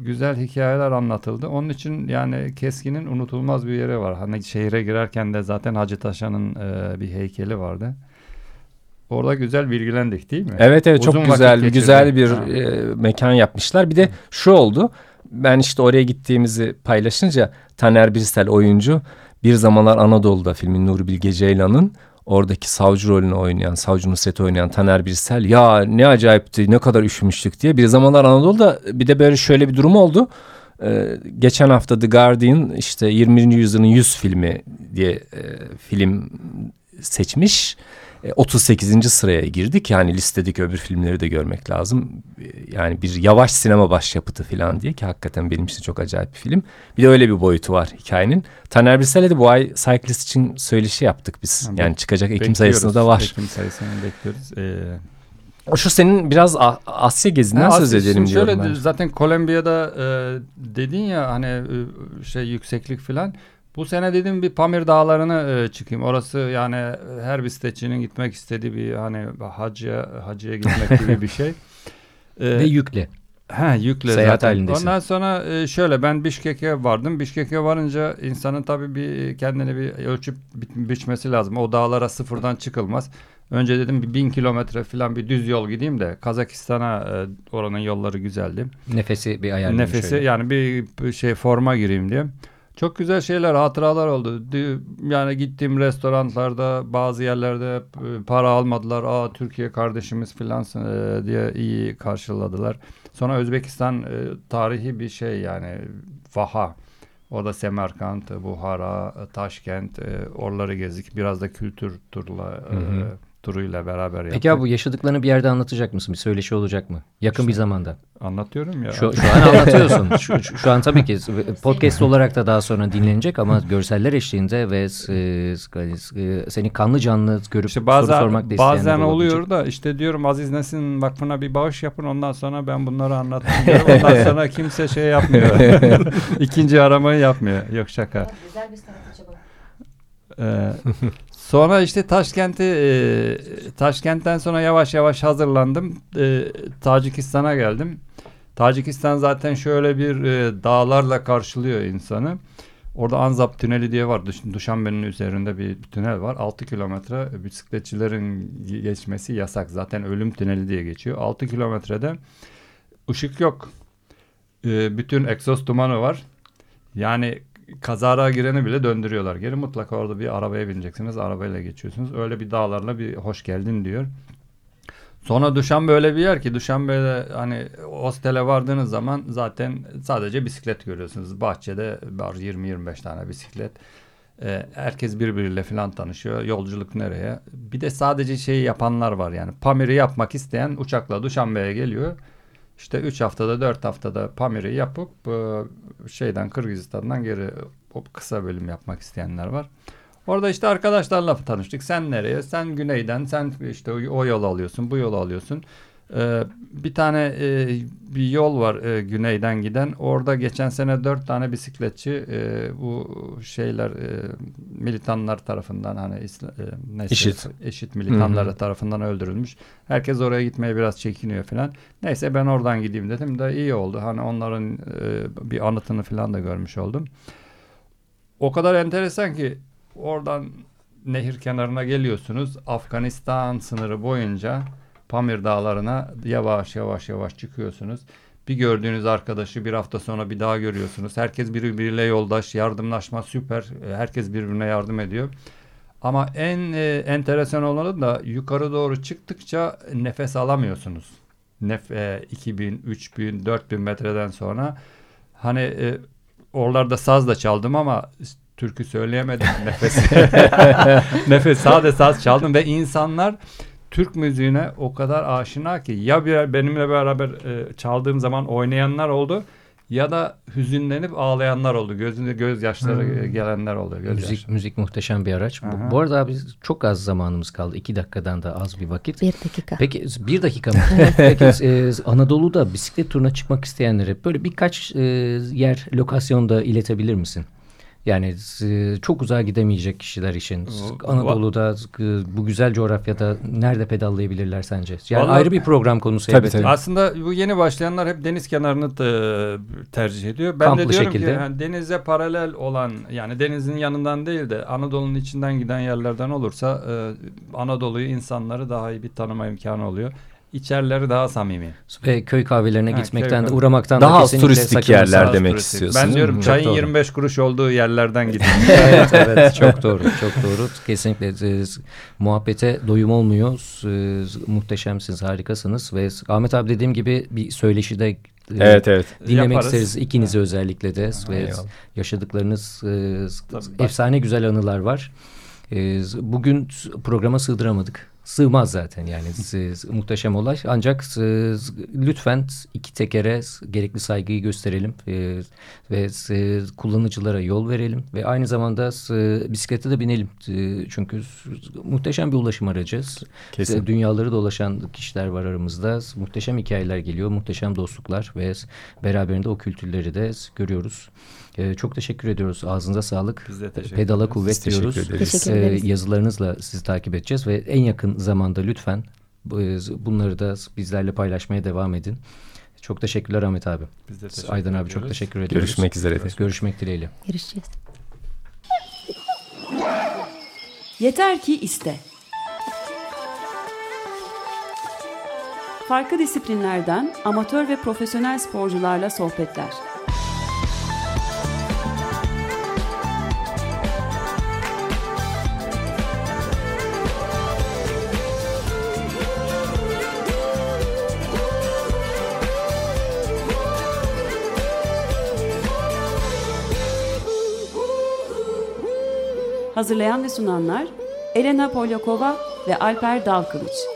S5: güzel hikayeler anlatıldı. Onun için yani Keskin'in unutulmaz bir yeri var. Hani şehire girerken de zaten Hacı Taşan'ın e, bir heykeli vardı. Orada güzel bilgilendik değil mi?
S4: Evet evet çok
S5: Uzun vakit
S4: güzel güzel bir
S5: Ha.
S4: e, mekan yapmışlar. Bir de şu oldu. Ben işte oraya gittiğimizi paylaşınca Taner Birsel oyuncu bir zamanlar Anadolu'da filmin Nuri Bilge Ceylan'ın oradaki savcı rolünü oynayan, savcı Nusret'i oynayan Taner Birsel ya ne acayipti ne kadar üşümüştük diye. Bir zamanlar Anadolu'da bir de böyle şöyle bir durum oldu. Ee, geçen hafta The Guardian işte 20. yüzyılın 100 filmi diye e, film seçmiş. E, 38. sıraya girdik. Yani listedeki öbür filmleri de görmek lazım. E, Yani bir yavaş sinema başyapıtı falan diye ki hakikaten benim için çok acayip bir film. Bir de öyle bir boyutu var hikayenin. Taner Birsel'e de bu ay Cyclist için söyleşi yaptık biz.
S5: Ha,
S4: Yani çıkacak Ekim sayısında da var.
S5: Ekim sayısını bekliyoruz. Ee,
S4: Şu senin biraz Asya gezinden
S5: Ha,
S4: söz
S5: aslında
S4: edelim diyorum
S5: şöyle
S4: ben.
S5: zaten Kolombiya'da e, dedin ya hani e, şey yükseklik filan. Bu sene dedim bir Pamir Dağları'na e, çıkayım. Orası yani her bisikletçinin gitmek istediği bir hani hacıya hacıya gitmek gibi bir şey. E,
S2: Ve yükle.
S5: He yükle
S2: Seyahat
S5: zaten.
S2: halindesin.
S5: Ondan sonra e, şöyle ben Bişkek'e vardım. Bişkek'e varınca insanın tabii bir kendini bir ölçüp bi- biçmesi lazım. O dağlara sıfırdan çıkılmaz. Önce dedim bir bin kilometre falan bir düz yol gideyim de Kazakistan'a e, oranın yolları güzeldi.
S2: Nefesi bir ayarlayın
S5: Nefesi
S2: şöyle.
S5: yani bir, bir şey forma gireyim diye. Çok güzel şeyler, hatıralar oldu. Yani gittiğim restoranlarda bazı yerlerde e, para almadılar. Aa Türkiye kardeşimiz falan e, diye iyi karşıladılar. Sonra Özbekistan e, tarihi bir şey yani Vaha. Orada Semerkant, Buhara, Taşkent oraları gezdik. Biraz da kültür turla
S2: Hı hı.
S5: Turuyla beraber yaptık.
S2: Peki abi bu yaşadıklarını bir yerde anlatacak mısın? Bir söyleşi olacak mı? Yakın bir zamanda.
S5: Anlatıyorum ya.
S2: Şu, şu an anlatıyorsun. Şu, şu- şu an tabii ki podcast olarak da daha sonra dinlenecek ama görseller eşliğinde ve e, e, seni kanlı canlı görüp
S5: İşte
S2: soru
S5: bazen
S2: sormak da isteyenler
S5: bazen oluyor da işte diyorum Aziz Nesin Vakfı'na bir bağış yapın ondan sonra ben bunları anlatayım diyorum. Ondan sonra kimse şey yapmıyor. İkinci aramayı yapmıyor. Yok şaka.
S3: Güzel bir strateji bu.
S5: Ee, sonra işte Taşkent'i e, Taşkent'ten sonra yavaş yavaş hazırlandım. E, Tacikistan'a geldim. Tacikistan zaten şöyle bir e, dağlarla karşılıyor insanı. Orada Anzap Tüneli diye var. Duş, Duşanbe'nin üzerinde bir tünel var. 6 kilometre bisikletçilerin geçmesi yasak. Zaten ölüm tüneli diye geçiyor. 6 kilometrede ışık yok. E, bütün egzoz dumanı var. Yani kazara gireni bile döndürüyorlar. Geri mutlaka orada bir arabaya bineceksiniz. Arabayla geçiyorsunuz. Öyle bir dağlarla bir hoş geldin diyor. Sonra Duşanbe öyle bir yer ki Duşanbe'de hani hostele vardığınız zaman zaten sadece bisiklet görüyorsunuz. Bahçede var 20-25 tane bisiklet. Ee, herkes birbiriyle falan tanışıyor. Yolculuk nereye? Bir de sadece şeyi yapanlar var yani. Pamir'i yapmak isteyen uçakla Duşanbe'ye geliyor. İşte 3 haftada 4 haftada Pamir'i yapıp e, şeyden Kırgızistan'dan geri kısa bölüm yapmak isteyenler var. Orada işte arkadaşlarla tanıştık. Sen nereye? Sen güneyden. Sen işte o yolu alıyorsun. Bu yolu alıyorsun. Ee, bir tane e, bir yol var e, güneyden giden. Orada geçen sene dört tane bisikletçi e, bu şeyler e, militanlar tarafından hani İsla, e, neyse,
S4: İşit.
S5: eşit militanları
S4: Hı hı.
S5: tarafından öldürülmüş. Herkes oraya gitmeye biraz çekiniyor falan. Neyse ben oradan gideyim dedim de iyi oldu. Hani onların e, bir anıtını falan da görmüş oldum. O kadar enteresan ki oradan nehir kenarına geliyorsunuz. Afganistan sınırı boyunca Pamir dağlarına yavaş yavaş yavaş çıkıyorsunuz. Bir gördüğünüz arkadaşı bir hafta sonra bir daha görüyorsunuz. Herkes birbiriyle yoldaş, yardımlaşma süper. Herkes birbirine yardım ediyor. Ama en e, enteresan olanı da yukarı doğru çıktıkça nefes alamıyorsunuz. Nef e, 2000, 3000, 4000 metreden sonra hani e, oralarda saz da çaldım ama türkü söyleyemedim nefes. nefes sade saz çaldım ve insanlar Türk müziğine o kadar aşina ki ya bir benimle beraber e, çaldığım zaman oynayanlar oldu ya da hüzünlenip ağlayanlar oldu. Gözünde gözyaşları
S2: Hmm.
S5: gelenler oldu. Gözyaşları.
S2: Müzik, müzik muhteşem bir araç. Bu, bu arada abi çok az zamanımız kaldı. İki dakikadan da az bir vakit.
S3: Bir dakika.
S2: Peki bir dakika mı? Peki e, Anadolu'da bisiklet turuna çıkmak isteyenlere böyle birkaç e, yer, lokasyonda iletebilir misin? Yani çok uzağa gidemeyecek kişiler için Anadolu'da bu güzel coğrafyada nerede pedallayabilirler sence? Yani
S5: Vallahi-
S2: ayrı bir program konusu
S4: Tabii,
S2: elbette.
S4: tabii.
S5: Aslında bu yeni başlayanlar hep deniz kenarını da tercih ediyor. Ben
S2: Kamplı
S5: de diyorum
S2: şekilde.
S5: ki yani denize paralel olan yani denizin yanından değil de Anadolu'nun içinden giden yerlerden olursa Anadolu'yu insanları daha iyi bir tanıma imkanı oluyor. İçerileri daha samimi.
S2: Ve köy kahvelerine
S5: Ha,
S2: gitmekten
S5: köy
S2: de uğramaktan
S4: Daha
S2: da
S4: az turistik yerler demek
S5: turistik.
S4: istiyorsun,
S5: Ben diyorum çayın
S2: doğru.
S5: 25 kuruş olduğu yerlerden gidin.
S2: evet evet çok doğru çok doğru kesinlikle e, muhabbete doyum olmuyor E, muhteşemsiniz harikasınız ve Ahmet abi dediğim gibi bir söyleşide e,
S4: Evet evet.
S2: dinlemek
S5: Yaparız.
S2: isteriz ikinizi özellikle de ve
S4: eyvallah.
S2: yaşadıklarınız e,
S5: Tabii,
S2: efsane güzel anılar var. E, bugün programa sığdıramadık. Sığmaz zaten yani muhteşem olay. Ancak lütfen iki tekere gerekli saygıyı gösterelim e, ve kullanıcılara yol verelim ve aynı zamanda bisiklete de binelim. E, çünkü muhteşem bir ulaşım aracı.
S4: Kesin.
S2: Dünyaları dolaşan kişiler var aramızda. Muhteşem hikayeler geliyor, muhteşem dostluklar ve beraberinde o kültürleri de görüyoruz. Ee, çok teşekkür ediyoruz. Ağzınıza sağlık.
S5: Biz de teşekkür
S2: Pedala
S5: ederiz.
S2: kuvvet
S4: Biz teşekkür
S2: diyoruz.
S4: ederiz.
S3: Teşekkür ederiz.
S2: yazılarınızla sizi takip edeceğiz ve en yakın zamanda lütfen bu- bunları da bizlerle paylaşmaya devam edin. Çok teşekkürler Ahmet abi.
S5: Biz de teşekkür
S2: Aydan abi çok
S5: ediyoruz.
S2: teşekkür ediyoruz.
S4: Görüşmek üzere.
S2: Görüşmek dileğiyle.
S3: Görüşeceğiz.
S1: Yeter ki iste. Farklı disiplinlerden amatör ve profesyonel sporcularla sohbetler. Hazırlayan ve sunanlar Elena Polyakova ve Alper Dalkılıç.